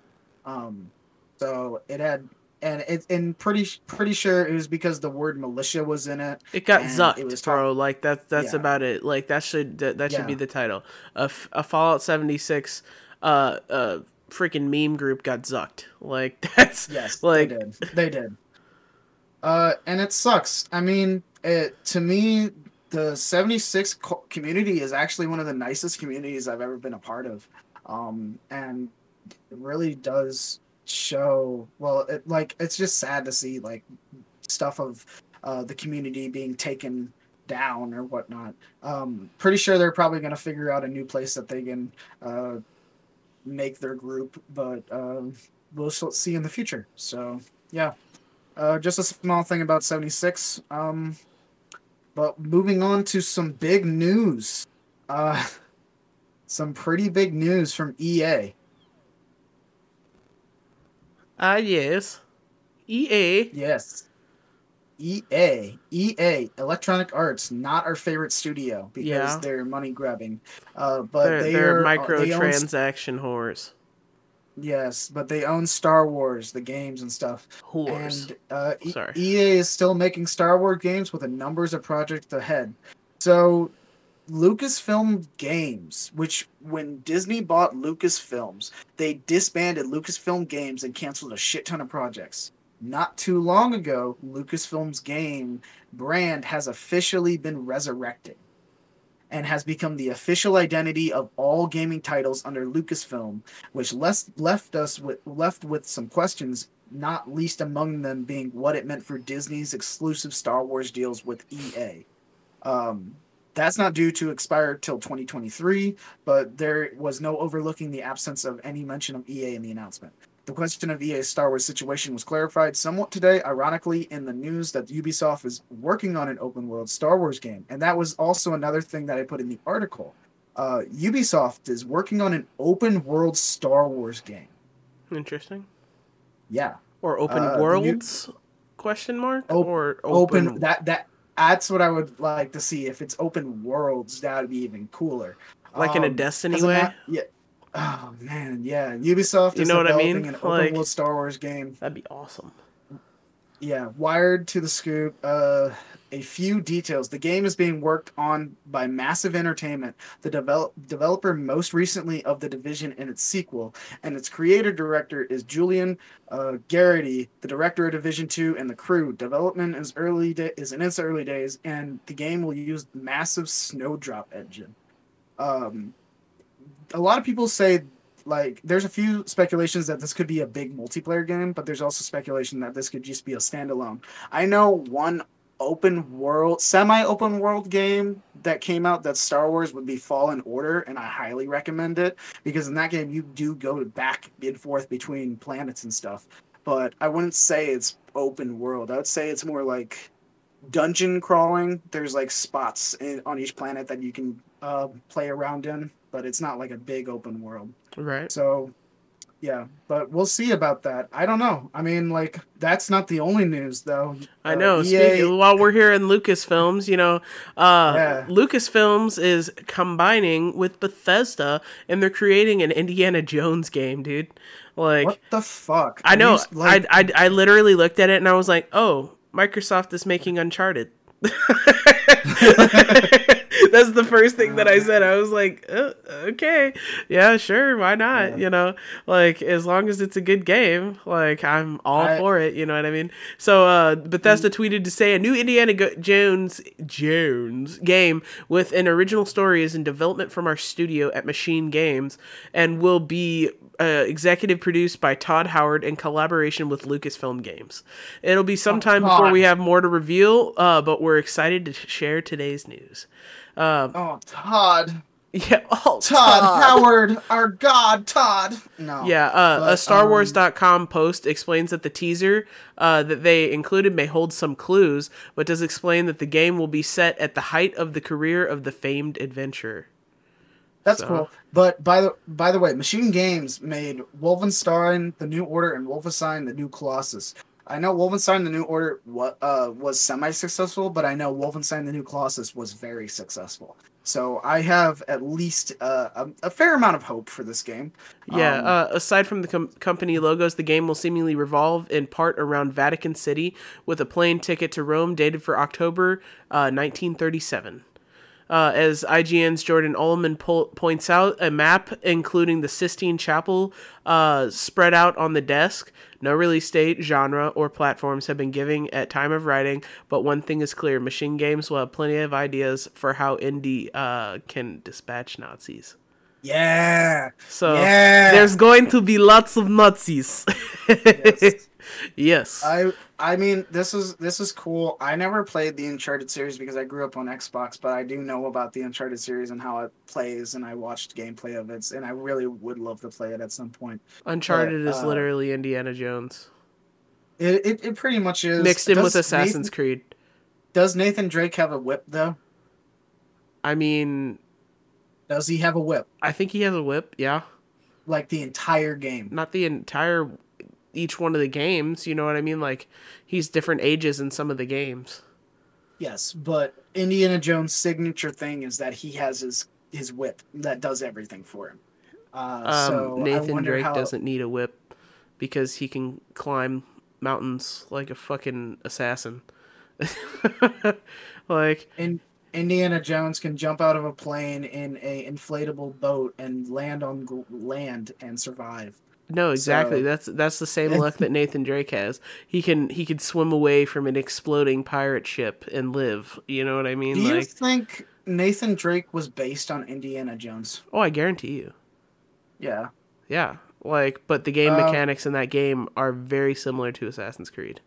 Um, so it had and it and pretty pretty sure it was because the word militia was in it. It got zucked, it was bro. Like that. That's Yeah. about it. Like that should that, that should be the title. A, f- a Fallout seventy six, uh, uh, freaking meme group got zucked. Like that's Yes, like they did. They did. Uh, and it sucks. I mean, it to me, the '76 co- community is actually one of the nicest communities I've ever been a part of, um, and it really does show. Well, it like it's just sad to see like stuff of uh, the community being taken down or whatnot. Um, pretty sure they're probably going to figure out a new place that they can uh, make their group, but um, we'll see in the future. So yeah, uh, just a small thing about seventy six. Um, but moving on to some big news. Uh, some pretty big news from EA. ah yes, EA. Yes. EA, EA, Electronic Arts, not our favorite studio because Yeah. they're money grabbing. Uh, but They're, they they're are they own microtransaction whores. Yes, but they own Star Wars, the games and stuff. Whores. And uh, Sorry. EA is still making Star Wars games with a numbers of projects ahead. So, Lucasfilm Games, which when Disney bought Lucasfilms, they disbanded Lucasfilm Games and canceled a shit ton of projects. Not too long ago, Lucasfilm's game brand has officially been resurrected and has become the official identity of all gaming titles under Lucasfilm, which less, left us with left with some questions not least among them being what it meant for Disney's exclusive Star Wars deals with EA. Um, that's not due to expire till 2023, but there was no overlooking the absence of any mention of EA in the announcement. The question of EA's Star Wars situation was clarified somewhat today, ironically, in the news that Ubisoft is working on an open world Star Wars game. And that was also another thing that I put in the article. Uh, Ubisoft is working on an open world Star Wars game. Interesting. Yeah. Or open Uh, the new- worlds? Question mark? Op- or Open, open, that that that's what I would like to see. If it's open worlds, that would be even cooler. like in a Um, Destiny way? ma- yeah. Oh man, yeah. Ubisoft You is know what I developing mean? an open Like- world Star Wars game. That'd be awesome. Yeah, wired to the scoop. Uh, a few details. The game is being worked on by Massive Entertainment, the develop developer most recently of the Division and its sequel, and its creator director is Julian uh, Gerighty, the director of Division Two and the crew. Development is early da- is in its early days, and the game will use massive Snowdrop engine. Um, a lot of people say like there's a few speculations that this could be a big multiplayer game, but there's also speculation that this could just be a standalone. I know one open world, semi open world game that came out that Star Wars would be Fallen Order, and I highly recommend it because in that game you do go back and forth between planets and stuff. But I wouldn't say it's open world. I would say it's more like dungeon crawling. There's like spots in, on each planet that you can uh, play around in, but it's not like a big open world. Right. So, yeah, but we'll see about that. I don't know. I mean, like that's not the only news, though. I Uh, know. EA Speaking, while we're here in Lucasfilms, you know, uh, Yeah. Lucasfilms is combining with Bethesda, and they're creating an Indiana Jones game, dude. Like, what the fuck? I know. These, like, I, I I literally looked at it and I was like, oh, Microsoft is making Uncharted. That's the first thing that I said. I was like, uh, okay, yeah, sure, why not? Yeah. You know, like as long as it's a good game, like I'm all I- for it. You know what I mean? So uh, Bethesda tweeted to say a new Indiana Go- Jones Jones game with an original story is in development from our studio at Machine Games and will be uh, executive produced by Todd Howard in collaboration with Lucasfilm Games. It'll be sometime before we have more to reveal, uh, but we're excited to share today's news. Um, oh, Todd, yeah, oh, Todd, Howard, our God, Todd. No. Yeah, uh, a But, StarWars.com post explains that the teaser uh, that they included may hold some clues, but does explain that the game will be set at the height of the career of the famed adventurer. That's So- cool. But by the by the way, Machine Games made Wolfenstein: The New Order and Wolfenstein: The New Colossus. I know Wolfenstein: The New Order what uh, was semi-successful, but I know Wolfenstein: The New Colossus was very successful. So I have at least uh, a, a fair amount of hope for this game. Yeah, Um, uh, aside from the com- company logos, the game will seemingly revolve in part around Vatican City with a plane ticket to Rome dated for October uh, 1937. Uh, as IGN's Jordan Oloman po- points out, a map including the Sistine Chapel uh, spread out on the desk. No release date, genre, or platforms have been given at time of writing, but one thing is clear: Machine Games will have plenty of ideas for how Indy uh, can dispatch Nazis. yeah, So Yeah. there's going to be lots of Nazis. Yes. yes. I I mean this is this is cool. I never played the Uncharted series because I grew up on Xbox, but I do know about the Uncharted series and how it plays, and I watched gameplay of it, and I really would love to play it at some point. Uncharted but, is uh, literally Indiana Jones It it, it pretty much is mixed in with Assassin's Nathan, Creed. Does Nathan Drake have a whip though? I mean, Does he have a whip? I think he has a whip. Yeah, Like the entire game? not the entire each one of the games. You know what I mean? Like he's different ages in some of the games. Yes, but Indiana Jones' signature thing is that he has his his whip that does everything for him. Uh, Um, so Nathan Drake how, doesn't need a whip because he can climb mountains like a fucking assassin. like in Indiana Jones can jump out of a plane in a inflatable boat and land on land and survive. No, exactly. So- that's that's the same luck that Nathan Drake has. He can he could swim away from an exploding pirate ship and live. You know what I mean? Do you think Nathan Drake was based on Indiana Jones? oh, I guarantee you. Yeah. Yeah, Like, but the game Uh, mechanics in that game are very similar to Assassin's Creed.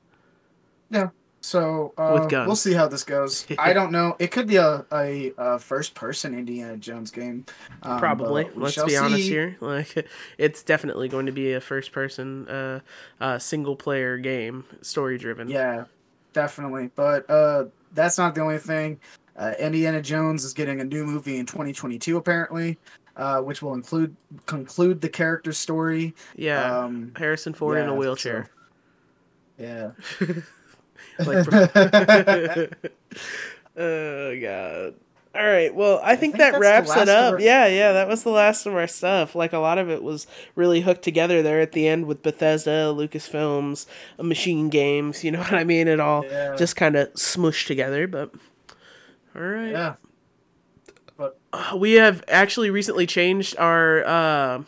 Yeah. So uh, we'll see how this goes. I don't know. It could be a, a, a first person Indiana Jones game. um, Probably. Let's be honest here. Like, it's definitely going to be a first-person, uh, uh, single-player game, story-driven. Yeah, definitely. But uh, that's not the only thing. Uh, Indiana Jones is getting a new movie in 2022, apparently, uh, which will include conclude the character story. Yeah. Um, Harrison Ford in a wheelchair. Yeah. Like, oh god. All right. Well, I think, think that wraps it up. our- Yeah, yeah, that was the last of our stuff. Like a lot of it was really hooked together there at the end with Bethesda, Lucasfilms, uh, Machine Games. You know what I mean? It all Yeah. just kind of smushed together. But all right. yeah. But we have actually recently changed our uh,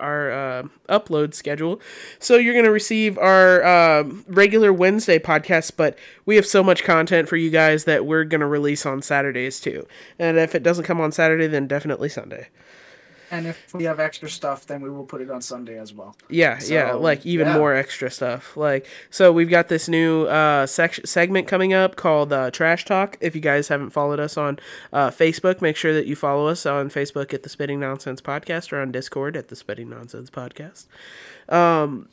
our uh, upload schedule, so you're gonna receive our um regular Wednesday podcast, but we have so much content for you guys that we're gonna release on Saturdays too. And if it doesn't come on Saturday, then definitely Sunday. And if we have extra stuff, then we will put it on Sunday as well. Yeah, yeah, like even yeah. more extra stuff. Like so we've got this new uh sec- segment coming up called uh, Trash Talk. If you guys haven't followed us on uh, Facebook, make sure that you follow us on Facebook at the Spitting Nonsense Podcast or on Discord at the Spitting Nonsense Podcast. Um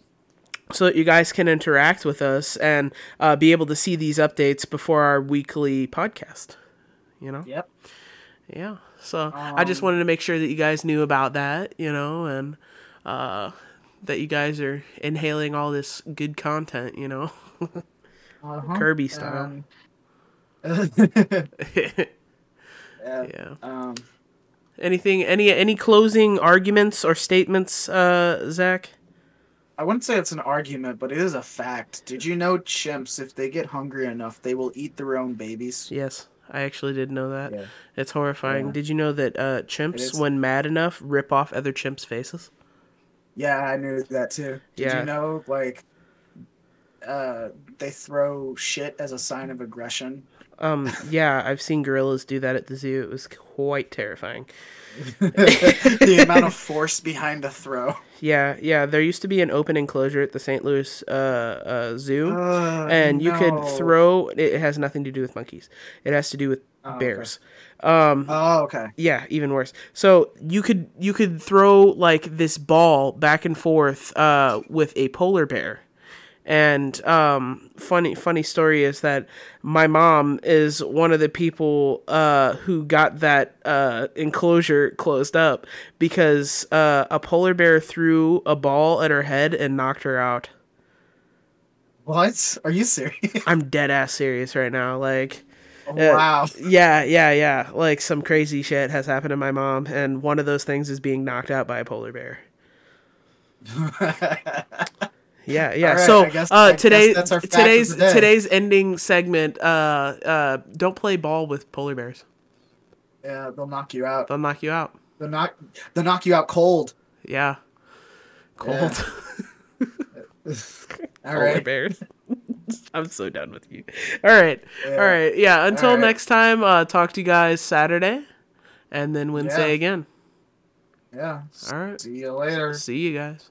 so that you guys can interact with us and uh, be able to see these updates before our weekly podcast. You know? Yep. Yeah. So I just wanted to make sure that you guys knew about that, you know, and uh, that you guys are inhaling all this good content, you know. Uh-huh. Kirby style. Um, yeah. yeah. Um, Anything? Any any closing arguments or statements, uh, Zach? I wouldn't say it's an argument, but it is a fact. Did you know chimps, if they get hungry enough, they will eat their own babies? Yes, I actually did know that. Yeah. It's horrifying. Yeah. Did you know that uh, chimps, when mad enough, rip off other chimps' faces? Yeah, I knew that too. Did Yeah. you know, like, uh, they throw shit as a sign of aggression? Um, yeah, I've seen gorillas do that at the zoo. It was quite terrifying. the amount of force behind a throw. Yeah, yeah. There used to be an open enclosure at the St. Louis uh, uh, Zoo, Uh, and you no. could throw. It has nothing to do with monkeys. It has to do with Oh, okay. bears. Um, Oh, okay. yeah, even worse. So you could you could throw like this ball back and forth uh, with a polar bear. And um, funny funny story is that my mom is one of the people uh, who got that uh, enclosure closed up because uh, a polar bear threw a ball at her head and knocked her out. What? Are you serious? I'm dead ass serious right now. Like, wow. yeah, yeah, yeah. Like some crazy shit has happened to my mom, and one of those things is being knocked out by a polar bear. Yeah, yeah. All right, so I guess- uh, I guess today, that's our today's the today's ending segment. Uh, uh, don't play ball with polar bears. yeah, they'll knock you out. They'll knock you out. They'll knock. They'll knock you out cold. Yeah. Cold. All polar right. bears. I'm so done with you. All right. Yeah. All right. Yeah. Until All right. next time, uh, talk to you guys Saturday and then Wednesday Yeah. again. Yeah. All right. See you later. See you guys.